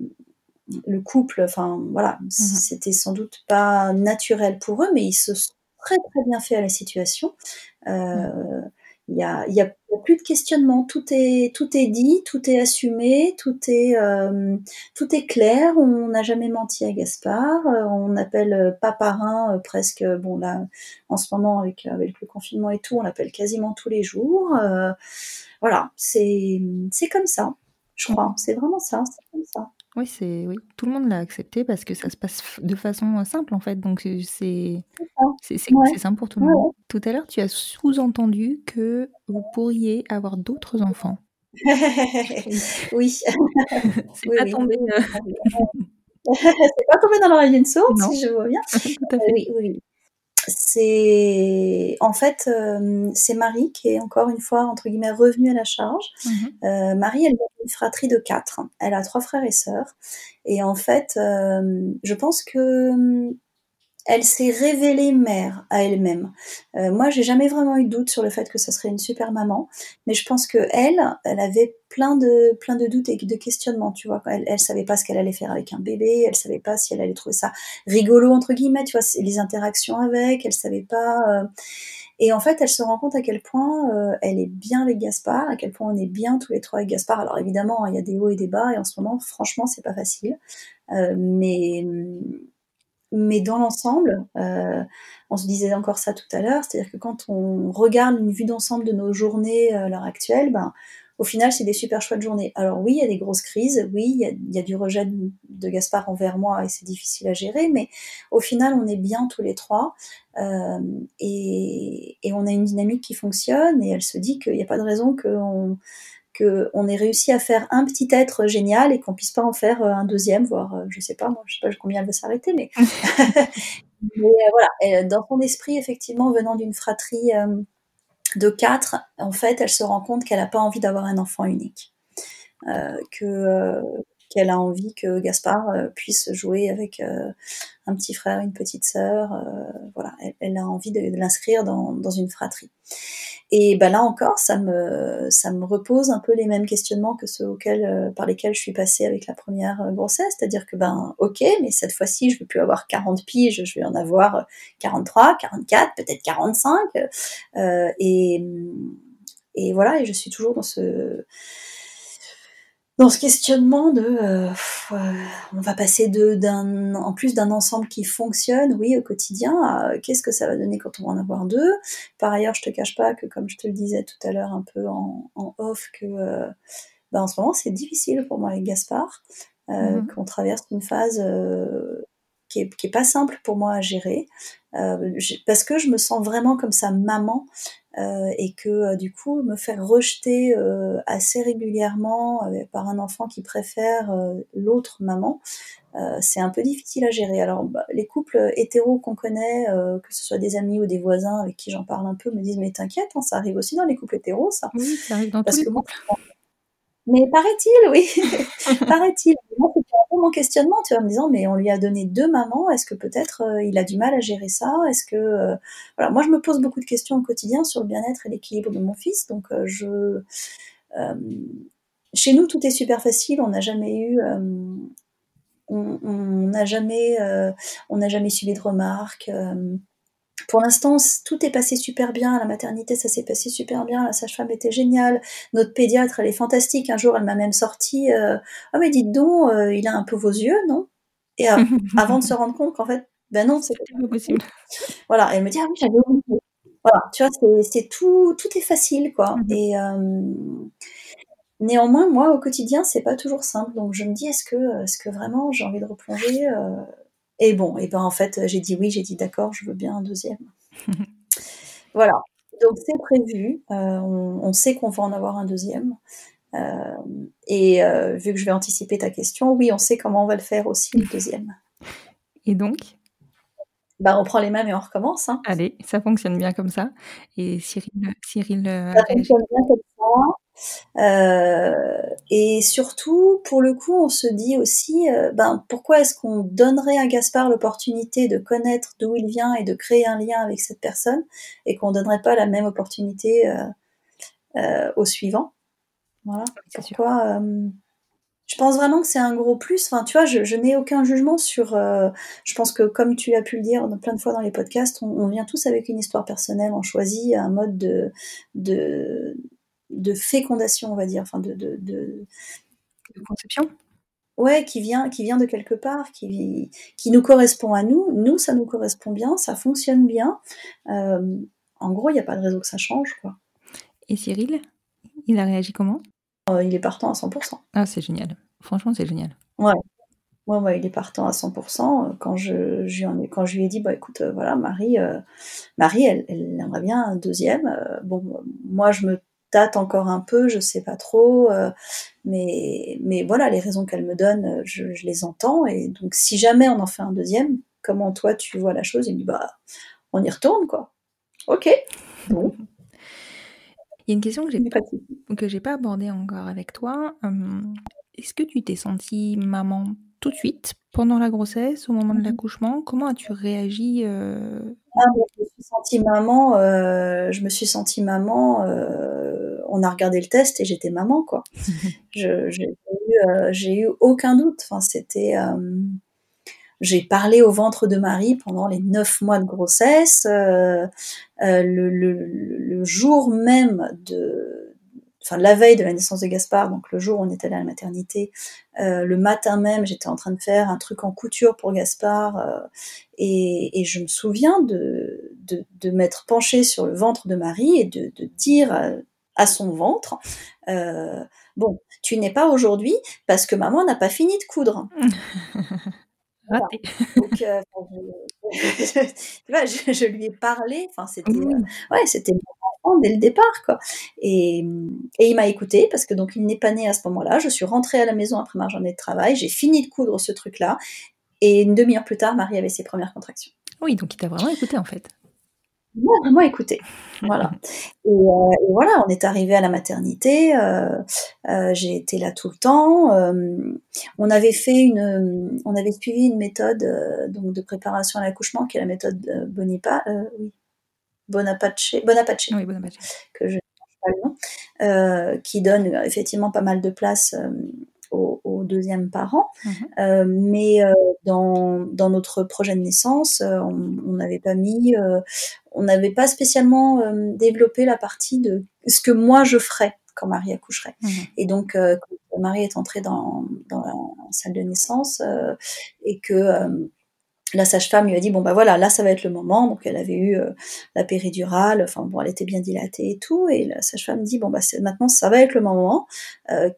couple, enfin voilà, mhm. c'était sans doute pas naturel pour eux, mais ils se sont très très bien fait à la situation. Euh, il y, a, y, a, plus de questionnement. Tout est, tout est dit, tout est assumé, tout est, euh, tout est clair. On n'a jamais menti à Gaspard. Euh, on appelle paparin presque, bon là, en ce moment avec, avec le confinement et tout, on l'appelle quasiment tous les jours. voilà, c'est, c'est comme ça, je crois. C'est vraiment ça, c'est comme ça. Oui, c'est oui, tout le monde l'a accepté parce que ça se passe de façon simple en fait, donc c'est c'est simple pour tout le monde. Tout à l'heure, tu as sous-entendu que vous pourriez avoir d'autres enfants. oui. c'est pas tombé. Euh. c'est pas tombé dans l'oreille d'une sourde, si je vois bien. oui, oui c'est en fait euh, c'est Marie qui est encore une fois entre guillemets revenue à la charge. Mhm. Euh, Marie, elle a une fratrie de quatre. Elle a trois frères et sœurs. Et en fait, euh, je pense que elle s'est révélée mère à elle-même. Euh, moi, j'ai jamais vraiment eu de doute sur le fait que ça serait une super maman, mais je pense que elle, elle avait plein de doutes et de questionnements. Tu vois, elle, elle savait pas ce qu'elle allait faire avec un bébé, elle savait pas si elle allait trouver ça rigolo entre guillemets. Tu vois, les interactions avec, elle savait pas. Euh, et en fait, elle se rend compte à quel point euh, elle est bien avec Gaspard, à quel point on est bien tous les trois avec Gaspard. Alors évidemment, il y a des hauts et des bas, et en ce moment, franchement, c'est pas facile. Mais mais dans l'ensemble, euh, on se disait encore ça tout à l'heure, c'est-à-dire que quand on regarde une vue d'ensemble de nos journées euh, à l'heure actuelle, ben, au final, c'est des super chouettes journées. Alors oui, il y a des grosses crises, oui, il y a, du rejet de, de, Gaspard envers moi et c'est difficile à gérer, mais au final, on est bien tous les trois euh, et, et, on a une dynamique qui fonctionne et elle se dit qu'il n'y a pas de raison qu'on qu'on ait réussi à faire un petit être génial et qu'on puisse pas en faire euh, un deuxième, voire, euh, je sais pas, moi, je sais pas combien elle va s'arrêter, mais, mais euh, voilà, dans son esprit, effectivement, venant d'une fratrie de quatre, en fait, elle se rend compte qu'elle n'a pas envie d'avoir un enfant unique, que qu'elle a envie que Gaspard puisse jouer avec un petit frère, une petite sœur, voilà, elle, a envie de, l'inscrire dans, dans une fratrie. Et ben là encore, ça me, ça me repose un peu les mêmes questionnements que ceux auxquels, euh, par lesquels je suis passée avec la première euh, grossesse. C'est-à-dire que, ben, ok, mais cette fois-ci, je veux plus avoir 40 piges, je vais en avoir 43, 44, peut-être 45. Euh, et, et voilà, et je suis toujours dans ce, dans ce questionnement de euh, on va passer de d'un en plus d'un ensemble qui fonctionne oui au quotidien qu'est-ce que ça va donner quand on va en avoir deux? Par ailleurs je te cache pas que comme je te le disais tout à l'heure un peu en, en off que euh, ben, en ce moment c'est difficile pour moi avec Gaspard euh, mm-hmm. qu'on traverse une phase euh, qui est, qui est, pas simple pour moi à gérer euh, parce que je me sens vraiment comme sa maman euh, et que euh, du coup me faire rejeter assez régulièrement par un enfant qui préfère l'autre maman, c'est un peu difficile à gérer. Alors bah, les couples hétéros qu'on connaît, que ce soit des amis ou des voisins avec qui j'en parle un peu, me disent mais t'inquiète, hein, ça arrive aussi dans les couples hétéros, ça. Oui, ça arrive dans tous les couples. Mais paraît-il, oui, paraît-il. Moi, c'était un peu mon questionnement, tu vois, en me disant, mais on lui a donné deux mamans, est-ce que peut-être euh, il a du mal à gérer ça? Est-ce que, euh, voilà, moi je me pose beaucoup de questions au quotidien sur le bien-être et l'équilibre de mon fils, donc euh, je, chez nous tout est super facile, on n'a jamais eu, on n'a jamais, on n'a jamais subi de remarques. Pour l'instant, tout est passé super bien. À la maternité, ça s'est passé super bien. La sage-femme était géniale. Notre pédiatre, elle est fantastique. Un jour, elle m'a même sorti euh, Ah, mais dites donc, euh, il a un peu vos yeux, non? Et euh, avant de se rendre compte qu'en fait, ben non, c'est pas possible. Voilà. elle me dit Ah oui, j'avais oublié. Voilà, tu vois, c'est tout, tout est facile, quoi. Mhm. Et néanmoins, moi, au quotidien, c'est pas toujours simple. Donc, je me dis Est-ce que, est-ce que vraiment j'ai envie de replonger et bon, et ben en fait, j'ai dit oui, j'ai dit d'accord, je veux bien un deuxième. voilà. Donc c'est prévu. Euh, on, sait qu'on va en avoir un deuxième. Euh, et euh, vu que je vais anticiper ta question, oui, on sait comment on va le faire aussi le deuxième. Et donc? Bah, on prend les mêmes et on recommence. Hein. Allez, ça fonctionne bien comme ça. Et Cyril, Cyril ça fonctionne bien comme ça. Euh, et surtout, pour le coup, on se dit aussi, euh, ben, pourquoi est-ce qu'on donnerait à Gaspard l'opportunité de connaître d'où il vient et de créer un lien avec cette personne, et qu'on donnerait pas la même opportunité euh, au suivant? Voilà. Pourquoi je pense vraiment que c'est un gros plus. Enfin, tu vois, je, n'ai aucun jugement sur. je pense que, comme tu as pu le dire plein de fois dans les podcasts, on, on, vient tous avec une histoire personnelle. On choisit un mode de, de de fécondation, on va dire, enfin de, de, de... conception ouais, qui vient, qui vient de quelque part, qui, qui nous correspond à nous. Nous, ça nous correspond bien, ça fonctionne bien. Euh, en gros, il n'y a pas de raison que ça change, quoi. Et Cyril, il a réagi comment? Euh, Il est partant à 100%. Ah, c'est génial. Franchement, c'est génial. Ouais. Ouais, ouais, il est partant à 100%. Quand je, je, quand je lui ai dit, bah écoute, euh, voilà, Marie, Marie, elle, elle, aimerait bien un deuxième. bon, moi, je me tâte encore un peu, je sais pas trop, euh, mais, mais voilà, les raisons qu'elle me donne, je, les entends, et donc si jamais on en fait un deuxième, comment toi tu vois la chose? Il me dit, bah, on y retourne, quoi. Ok, bon. Il y a une question que j'ai pas, que j'ai pas abordée encore avec toi. Hum, est-ce que tu t'es sentie maman? Tout de suite pendant la grossesse, au moment de mmh l'accouchement Comment as-tu réagi euh? ah, Je me suis sentie maman. Euh, je me suis sentie maman. Euh, on a regardé le test et j'étais maman, quoi. je, j'ai, eu, aucun doute. Enfin, c'était. j'ai parlé au ventre de Marie pendant les neuf mois de grossesse. le, le, jour même de enfin la veille de la naissance de Gaspard, donc le jour où on est allé à la maternité, euh, le matin même, j'étais en train de faire un truc en couture pour Gaspard, euh, et, je me souviens de, de, m'être penchée sur le ventre de Marie et de, dire à, son ventre, euh, bon, tu n'es pas aujourd'hui parce que maman n'a pas fini de coudre. Donc, je, lui ai parlé. Enfin, c'était, ouais, c'était dès le départ, quoi. Et, il m'a écouté parce que donc il n'est pas né à ce moment-là. Je suis rentrée à la maison après ma journée de travail, j'ai fini de coudre ce truc-là, et une demi-heure plus tard, Marie avait ses premières contractions. Oui, donc il t'a vraiment écouté en fait. Il m'a vraiment écouté. Voilà. Euh, et, voilà, on est arrivé à la maternité. Euh, euh, j'ai été là tout le temps. on avait fait une, on avait suivi une méthode donc de préparation à l'accouchement qui est la méthode Bonipa. oui, Bonapace, Bonapace, que je pas le nom, euh, qui donne effectivement pas mal de place euh, au, deuxième parent. Mhm. Euh, mais dans, dans, notre projet de naissance, on n'avait pas mis, on n'avait pas spécialement développé la partie de ce que moi je ferais quand Marie accoucherait. Mhm. Et donc, quand Marie est entrée dans, dans la salle de naissance et que la sage-femme lui a dit bon bah voilà là ça va être le moment. Donc elle avait eu euh, la péridurale. Enfin bon elle était bien dilatée et tout. Et la sage-femme dit bon bah maintenant ça va être le moment. Euh,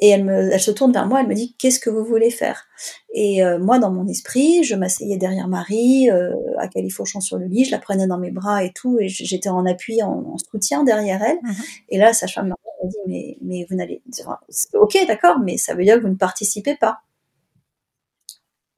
et elle me elle se tourne vers moi. Elle me dit qu'est-ce que vous voulez faire? Et euh, moi dans mon esprit je m'asseyais derrière Marie à califochon sur le lit. Je la prenais dans mes bras et tout. Et j'étais en appui en, soutien derrière elle. Mmh et là la sage-femme m'a dit mais mais vous n'allez ok d'accord mais ça veut dire que vous ne participez pas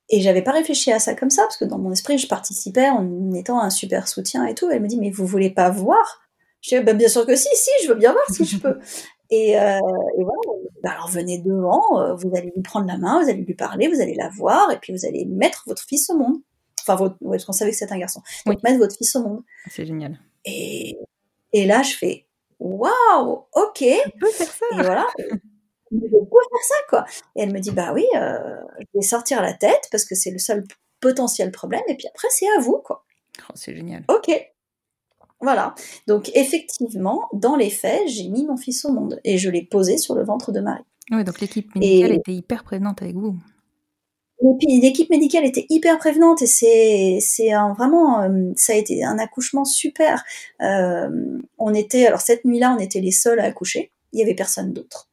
et j'avais pas réfléchi à ça comme ça, parce que dans mon esprit, je participais en étant un super soutien et tout. Elle me dit, mais vous voulez pas voir? Je dis, bah, bien sûr que si, si, je veux bien voir si je peux. Et, euh, et voilà, bah, alors venez devant, euh, vous allez lui prendre la main, vous allez lui parler, vous allez la voir, et puis vous allez mettre votre fils au monde. Enfin, votre, ouais, parce qu'on savait que c'était un garçon. Donc, mettre votre fils au monde. C'est génial. Et, et là, je fais, waouh, ok. On peut faire ça. Et voilà. je peux faire ça, quoi? Et elle me dit, bah oui, euh, je vais sortir la tête parce que c'est le seul potentiel problème, et puis après, c'est à vous, quoi. Oh, c'est génial. Ok. Voilà. Donc, effectivement, dans les faits, j'ai mis mon fils au monde et je l'ai posé sur le ventre de Marie. Oui, donc l'équipe médicale était hyper prévenante avec vous. Et puis l'équipe médicale était hyper prévenante et c'est c'est vraiment euh, ça a été un accouchement super. Euh, on était alors cette nuit-là on était les seuls à accoucher il y avait personne d'autre.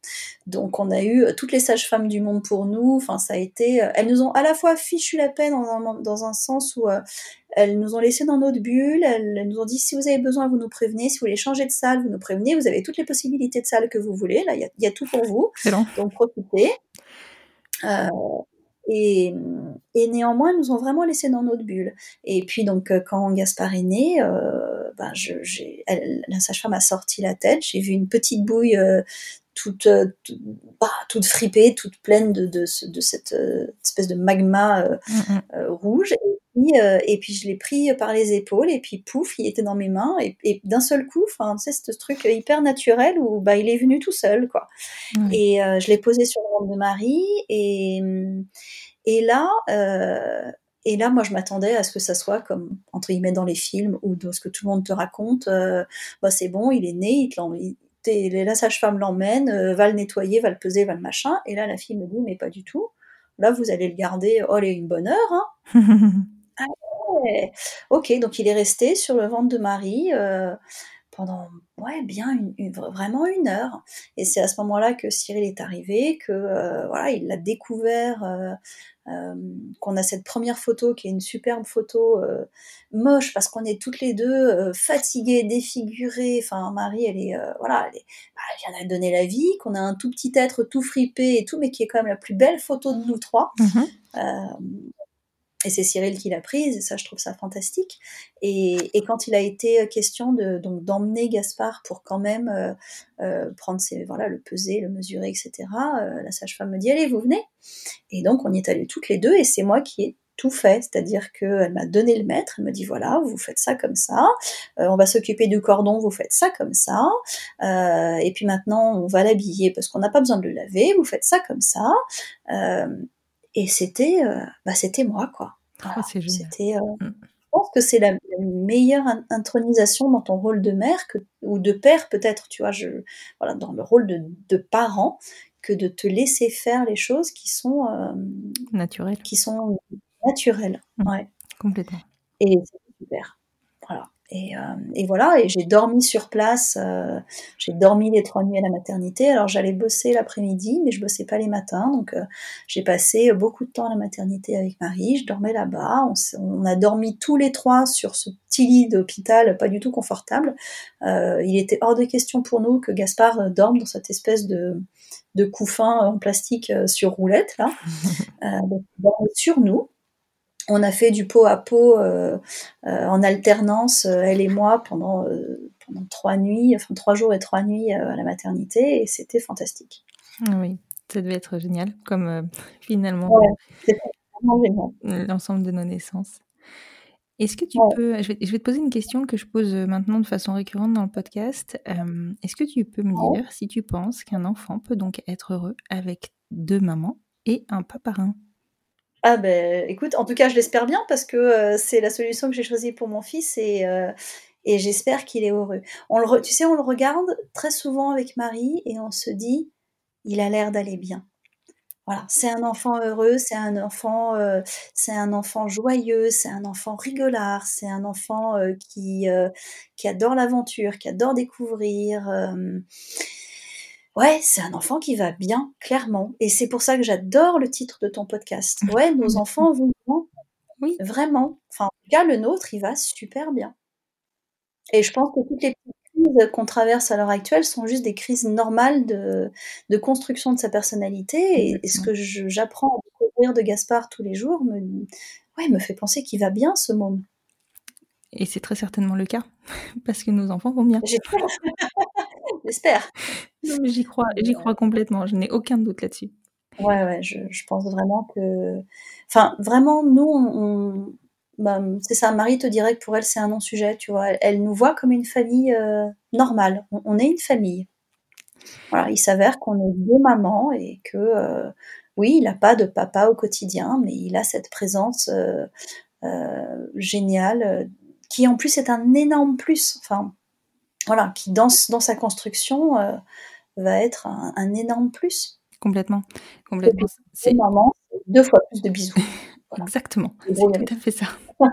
Donc on a eu euh, toutes les sages-femmes du monde pour nous. Enfin, ça a été. Euh, elles nous ont à la fois fichu la peine dans un, sens où euh, elles nous ont laissé dans notre bulle. Elles, nous ont dit si vous avez besoin, vous nous prévenez. Si vous voulez changer de salle, vous nous prévenez. Vous avez toutes les possibilités de salle que vous voulez. Là, il y a, tout pour vous. Donc profitez. et, et, néanmoins, elles nous ont vraiment laissé dans notre bulle. Et puis donc quand Gaspard est né, ben, je, la sage-femme a sorti la tête. J'ai vu une petite bouille euh, toute, euh, bah, toute fripée, toute pleine de, de, de cette euh, espèce de magma mm, mm. rouge. Et puis, et puis je l'ai pris par les épaules et puis pouf, il était dans mes mains et, d'un seul coup, tu sais, ce truc hyper naturel où bah, il est venu tout seul, quoi. Et je l'ai posé sur le ventre de Marie et, et là, et là, moi, je m'attendais à ce que ça soit comme, entre guillemets, dans les films ou dans ce que tout le monde te raconte. Euh, bah, c'est bon, il est né, il la sage-femme l'emmène, va le nettoyer, va le peser, va le machin. Et là, la fille me dit, mais pas du tout. Là, vous allez le garder, oh, il une bonne heure. Hein. ah ouais. Ok, donc il est resté sur le ventre de Marie pendant ouais bien une, vraiment une heure. Et c'est à ce moment-là que Cyril est arrivé que euh, voilà il l'a découvert euh, euh, qu'on a cette première photo qui est une superbe photo moche parce qu'on est toutes les deux fatiguées défigurées. Enfin Marie elle est voilà elle, est, bah, vient de donner la vie qu'on a un tout petit être tout fripé et tout mais qui est quand même la plus belle photo de nous trois. Mmh et c'est Cyril qui l'a prise, et ça, je trouve ça fantastique. Et, quand il a été question de donc d'emmener Gaspard pour quand même euh, euh, prendre ses voilà le peser, le mesurer, etc. Euh, la sage-femme me dit allez, vous venez. Et donc on y est allés toutes les deux, et c'est moi qui ai tout fait, c'est-à-dire qu'elle m'a donné le maître, elle me dit voilà, vous faites ça comme ça, on va s'occuper du cordon, vous faites ça comme ça, et puis maintenant on va l'habiller parce qu'on n'a pas besoin de le laver, vous faites ça comme ça, et c'était, euh, bah, c'était moi, quoi. Ah, c'était, euh, mm. Je pense que c'est la, meilleure intronisation dans ton rôle de mère que, ou de père, peut-être, tu vois, je, voilà, dans le rôle de, de, parent, que de te laisser faire les choses qui sont euh, naturelles. Qui sont naturelles, mm. ouais. Complètement. Et c'est super. Et, euh, et, voilà, et j'ai dormi sur place, euh, j'ai dormi les trois nuits à la maternité. Alors j'allais bosser l'après-midi, mais je bossais pas les matins, donc euh, j'ai passé beaucoup de temps à la maternité avec Marie. Je dormais là-bas. On, on, a dormi tous les trois sur ce petit lit d'hôpital, pas du tout confortable. il était hors de question pour nous que Gaspard dorme dans cette espèce de de couffin en plastique sur roulette là, donc, sur nous. On a fait du pot à pot euh, euh, en alternance, euh, elle et moi, pendant, pendant trois nuits, enfin trois jours et trois nuits à la maternité, et c'était fantastique. Ah oui, ça devait être génial, comme finalement l'ensemble de nos naissances. Est-ce que tu peux, je vais, te poser une question que je pose maintenant de façon récurrente dans le podcast. Est-ce que tu peux me dire si tu penses qu'un enfant peut donc être heureux avec deux mamans et un papa ah ben écoute, en tout cas je l'espère bien parce que euh, c'est la solution que j'ai choisie pour mon fils et, euh, j'espère qu'il est heureux. On le tu sais, on le regarde très souvent avec Marie et on se dit, il a l'air d'aller bien. Voilà, c'est un enfant heureux, c'est un enfant, euh, joyeux, c'est un enfant rigolard, c'est un enfant qui adore l'aventure, qui adore découvrir. Ouais, c'est un enfant qui va bien, clairement. Et c'est pour ça que j'adore le titre de ton podcast. Ouais, nos enfants vont bien. Oui. Vraiment. Enfin, en tout cas, le nôtre, il va super bien. Et je pense que toutes les crises qu'on traverse à l'heure actuelle sont juste des crises normales de, de construction de sa personnalité. Et, ce que j'apprends à découvrir de Gaspard tous les jours me, ouais, me fait penser qu'il va bien, ce monde. Et c'est très certainement le cas, parce que nos enfants vont bien. J'espère. j'y crois, j'y crois complètement. Je n'ai aucun doute là-dessus. Ouais, ouais, je, je, pense vraiment que, enfin, vraiment, nous, on, bah, c'est ça. Marie te dirait que pour elle, c'est un non-sujet. Tu vois, elle, nous voit comme une famille euh, normale. On, est une famille. Voilà, il s'avère qu'on est deux mamans et que, euh, oui, il n'a pas de papa au quotidien, mais il a cette présence euh, géniale qui en plus est un énorme plus. Enfin, voilà, qui dans, dans sa construction euh, va être un, énorme plus. Complètement. Complètement. C'est deux fois plus de bisous. Exactement, c'est tout à fait ça.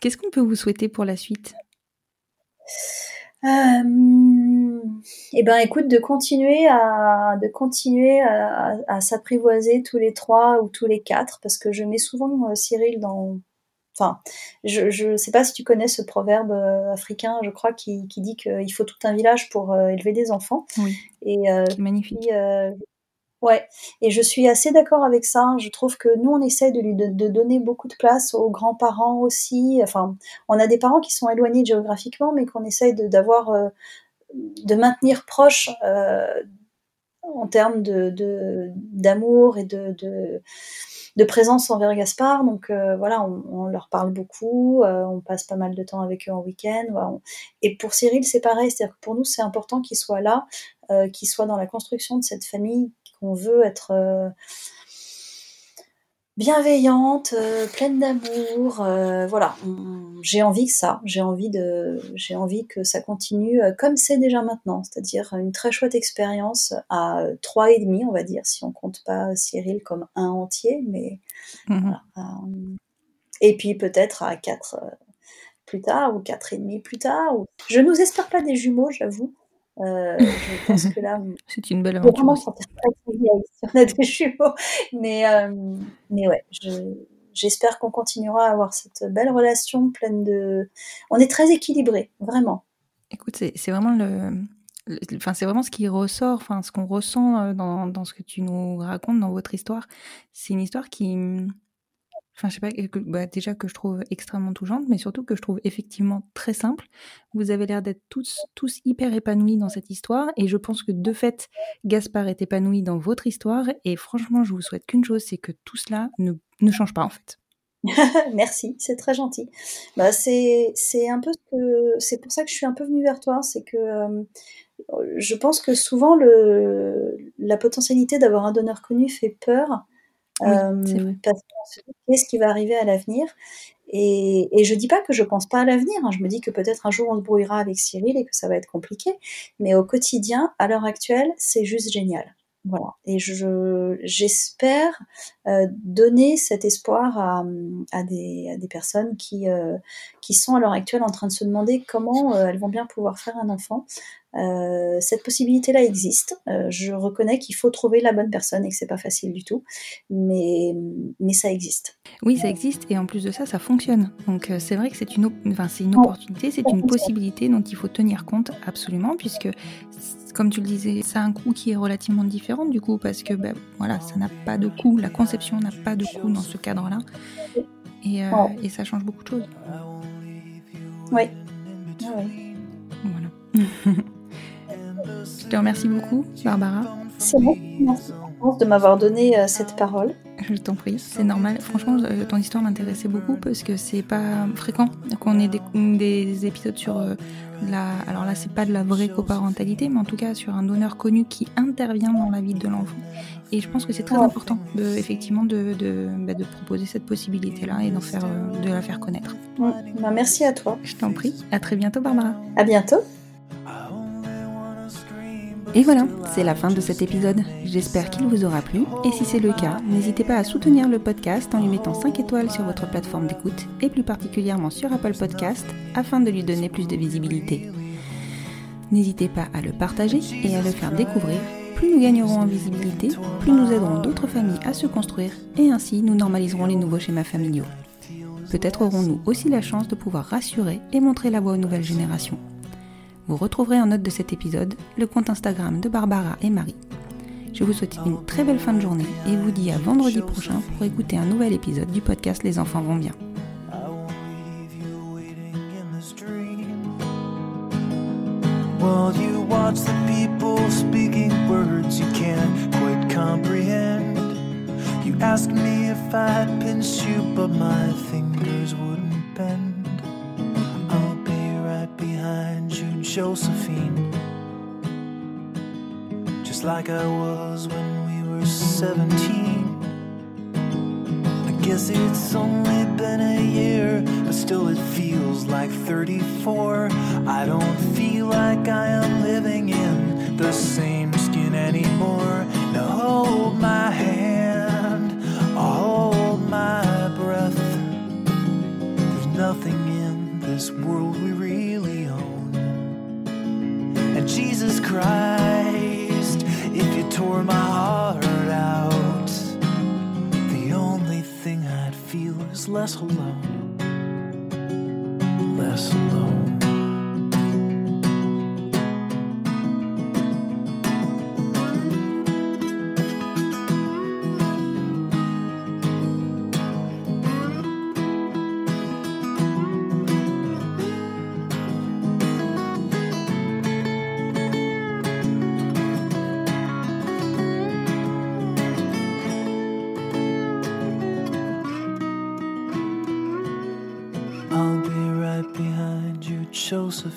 Qu'est-ce qu'on peut vous souhaiter pour la suite? Euh, eh ben, écoute, de continuer à de continuer à s'apprivoiser tous les trois ou tous les quatre, parce que je mets souvent euh, Cyril dans Enfin, je ne sais pas si tu connais ce proverbe euh, africain, je crois, qui, qui dit qu'il faut tout un village pour euh, élever des enfants. Oui. Et euh, magnifique. ouais. Et je suis assez d'accord avec ça. Je trouve que nous, on essaie de lui de, donner beaucoup de place aux grands-parents aussi. Enfin, on a des parents qui sont éloignés géographiquement, mais qu'on essaie d'avoir, de, maintenir proches en termes de d'amour et de, de de présence envers Gaspard. Donc euh, voilà, on, leur parle beaucoup, euh, on passe pas mal de temps avec eux en week-end. Et pour Cyril, c'est pareil, c'est-à-dire que pour nous, c'est important qu'il soit là, euh, qu'il soit dans la construction de cette famille qu'on veut être bienveillante, pleine d'amour. voilà, j'ai envie que ça, j'ai envie de, j'ai envie que ça continue comme c'est déjà maintenant, c'est-à-dire une très chouette expérience à trois et demi, on va dire, si on compte pas Cyril comme un entier, mais mmh et puis peut-être à quatre plus tard ou quatre et demi plus tard. Je ne nous espère pas des jumeaux, j'avoue. Euh, je pense que là, c'est une belle aventure. Vraiment, très, très vieille a des jumeaux. Mais, euh, mais ouais, j'espère qu'on continuera à avoir cette belle relation pleine de. On est très équilibrés, vraiment. Écoute, c'est vraiment le. Enfin, c'est vraiment ce qui ressort, enfin, ce qu'on ressent euh, dans, dans, ce que tu nous racontes dans votre histoire. C'est une histoire qui, Enfin, je sais pas, bah, déjà que je trouve extrêmement touchante, mais surtout que je trouve effectivement très simple. Vous avez l'air d'être tous, tous hyper épanouis dans cette histoire, et je pense que de fait, Gaspard est épanoui dans votre histoire, et franchement, je vous souhaite qu'une chose, c'est que tout cela ne, ne change pas en fait. Merci, c'est très gentil. Bah, c'est, un peu c'est pour ça que je suis un peu venue vers toi, c'est que euh, je pense que souvent le, la potentialité d'avoir un donneur connu fait peur parce qu'on se dit qu'est-ce qui va arriver à l'avenir? Et, et, je dis pas que je pense pas à l'avenir. Hein. Je me dis que peut-être un jour on se brouillera avec Cyril et que ça va être compliqué. Mais au quotidien, à l'heure actuelle, c'est juste génial. Voilà. Et je, j'espère euh, donner cet espoir à, à, des, à des personnes qui, euh, qui sont à l'heure actuelle en train de se demander comment euh, elles vont bien pouvoir faire un enfant. Cette possibilité-là existe. Je reconnais qu'il faut trouver la bonne personne et que c'est pas facile du tout, mais, mais ça existe. Oui, ça existe et en plus de ça, ça fonctionne. Donc c'est vrai que c'est une, enfin, c'est une opportunité, c'est une possibilité dont il faut tenir compte absolument, puisque comme tu le disais, ça a un coût qui est relativement différent du coup, parce que ben, voilà, ça n'a pas de coût, la conception n'a pas de coût dans ce cadre-là, et, et, ça change beaucoup de choses. Oui. Ah voilà. Je te remercie beaucoup, Barbara. C'est bon, merci de m'avoir donné euh, cette parole. Je t'en prie, c'est normal. Franchement, euh, ton histoire m'intéressait beaucoup parce que c'est pas fréquent qu'on ait des, épisodes sur euh, la. Alors là, c'est pas de la vraie coparentalité, mais en tout cas sur un donneur connu qui intervient dans la vie de l'enfant. Et je pense que c'est très important, de, effectivement, de, de, bah, de proposer cette possibilité-là et d'en faire, de la faire connaître. Bah, merci à toi. Je t'en prie. À très bientôt, Barbara. À bientôt. Et voilà, c'est la fin de cet épisode. J'espère qu'il vous aura plu et si c'est le cas, n'hésitez pas à soutenir le podcast en lui mettant 5 étoiles sur votre plateforme d'écoute et plus particulièrement sur Apple Podcast afin de lui donner plus de visibilité. N'hésitez pas à le partager et à le faire découvrir. Plus nous gagnerons en visibilité, plus nous aiderons d'autres familles à se construire et ainsi nous normaliserons les nouveaux schémas familiaux. Peut-être aurons-nous aussi la chance de pouvoir rassurer et montrer la voie aux nouvelles générations. Vous retrouverez en note de cet épisode le compte Instagram de Barbara et Marie. Je vous souhaite une très belle fin de journée et vous dis à vendredi prochain pour écouter un nouvel épisode du podcast Les enfants vont bien. you watch the people speaking words you can't quite comprehend. You me if pinch you, but my fingers wouldn't. Josephine. Just like I was when we were 17. I guess it's only been a year, but still it feels like 34. I don't feel like I am living in the same is less alone. Less alone.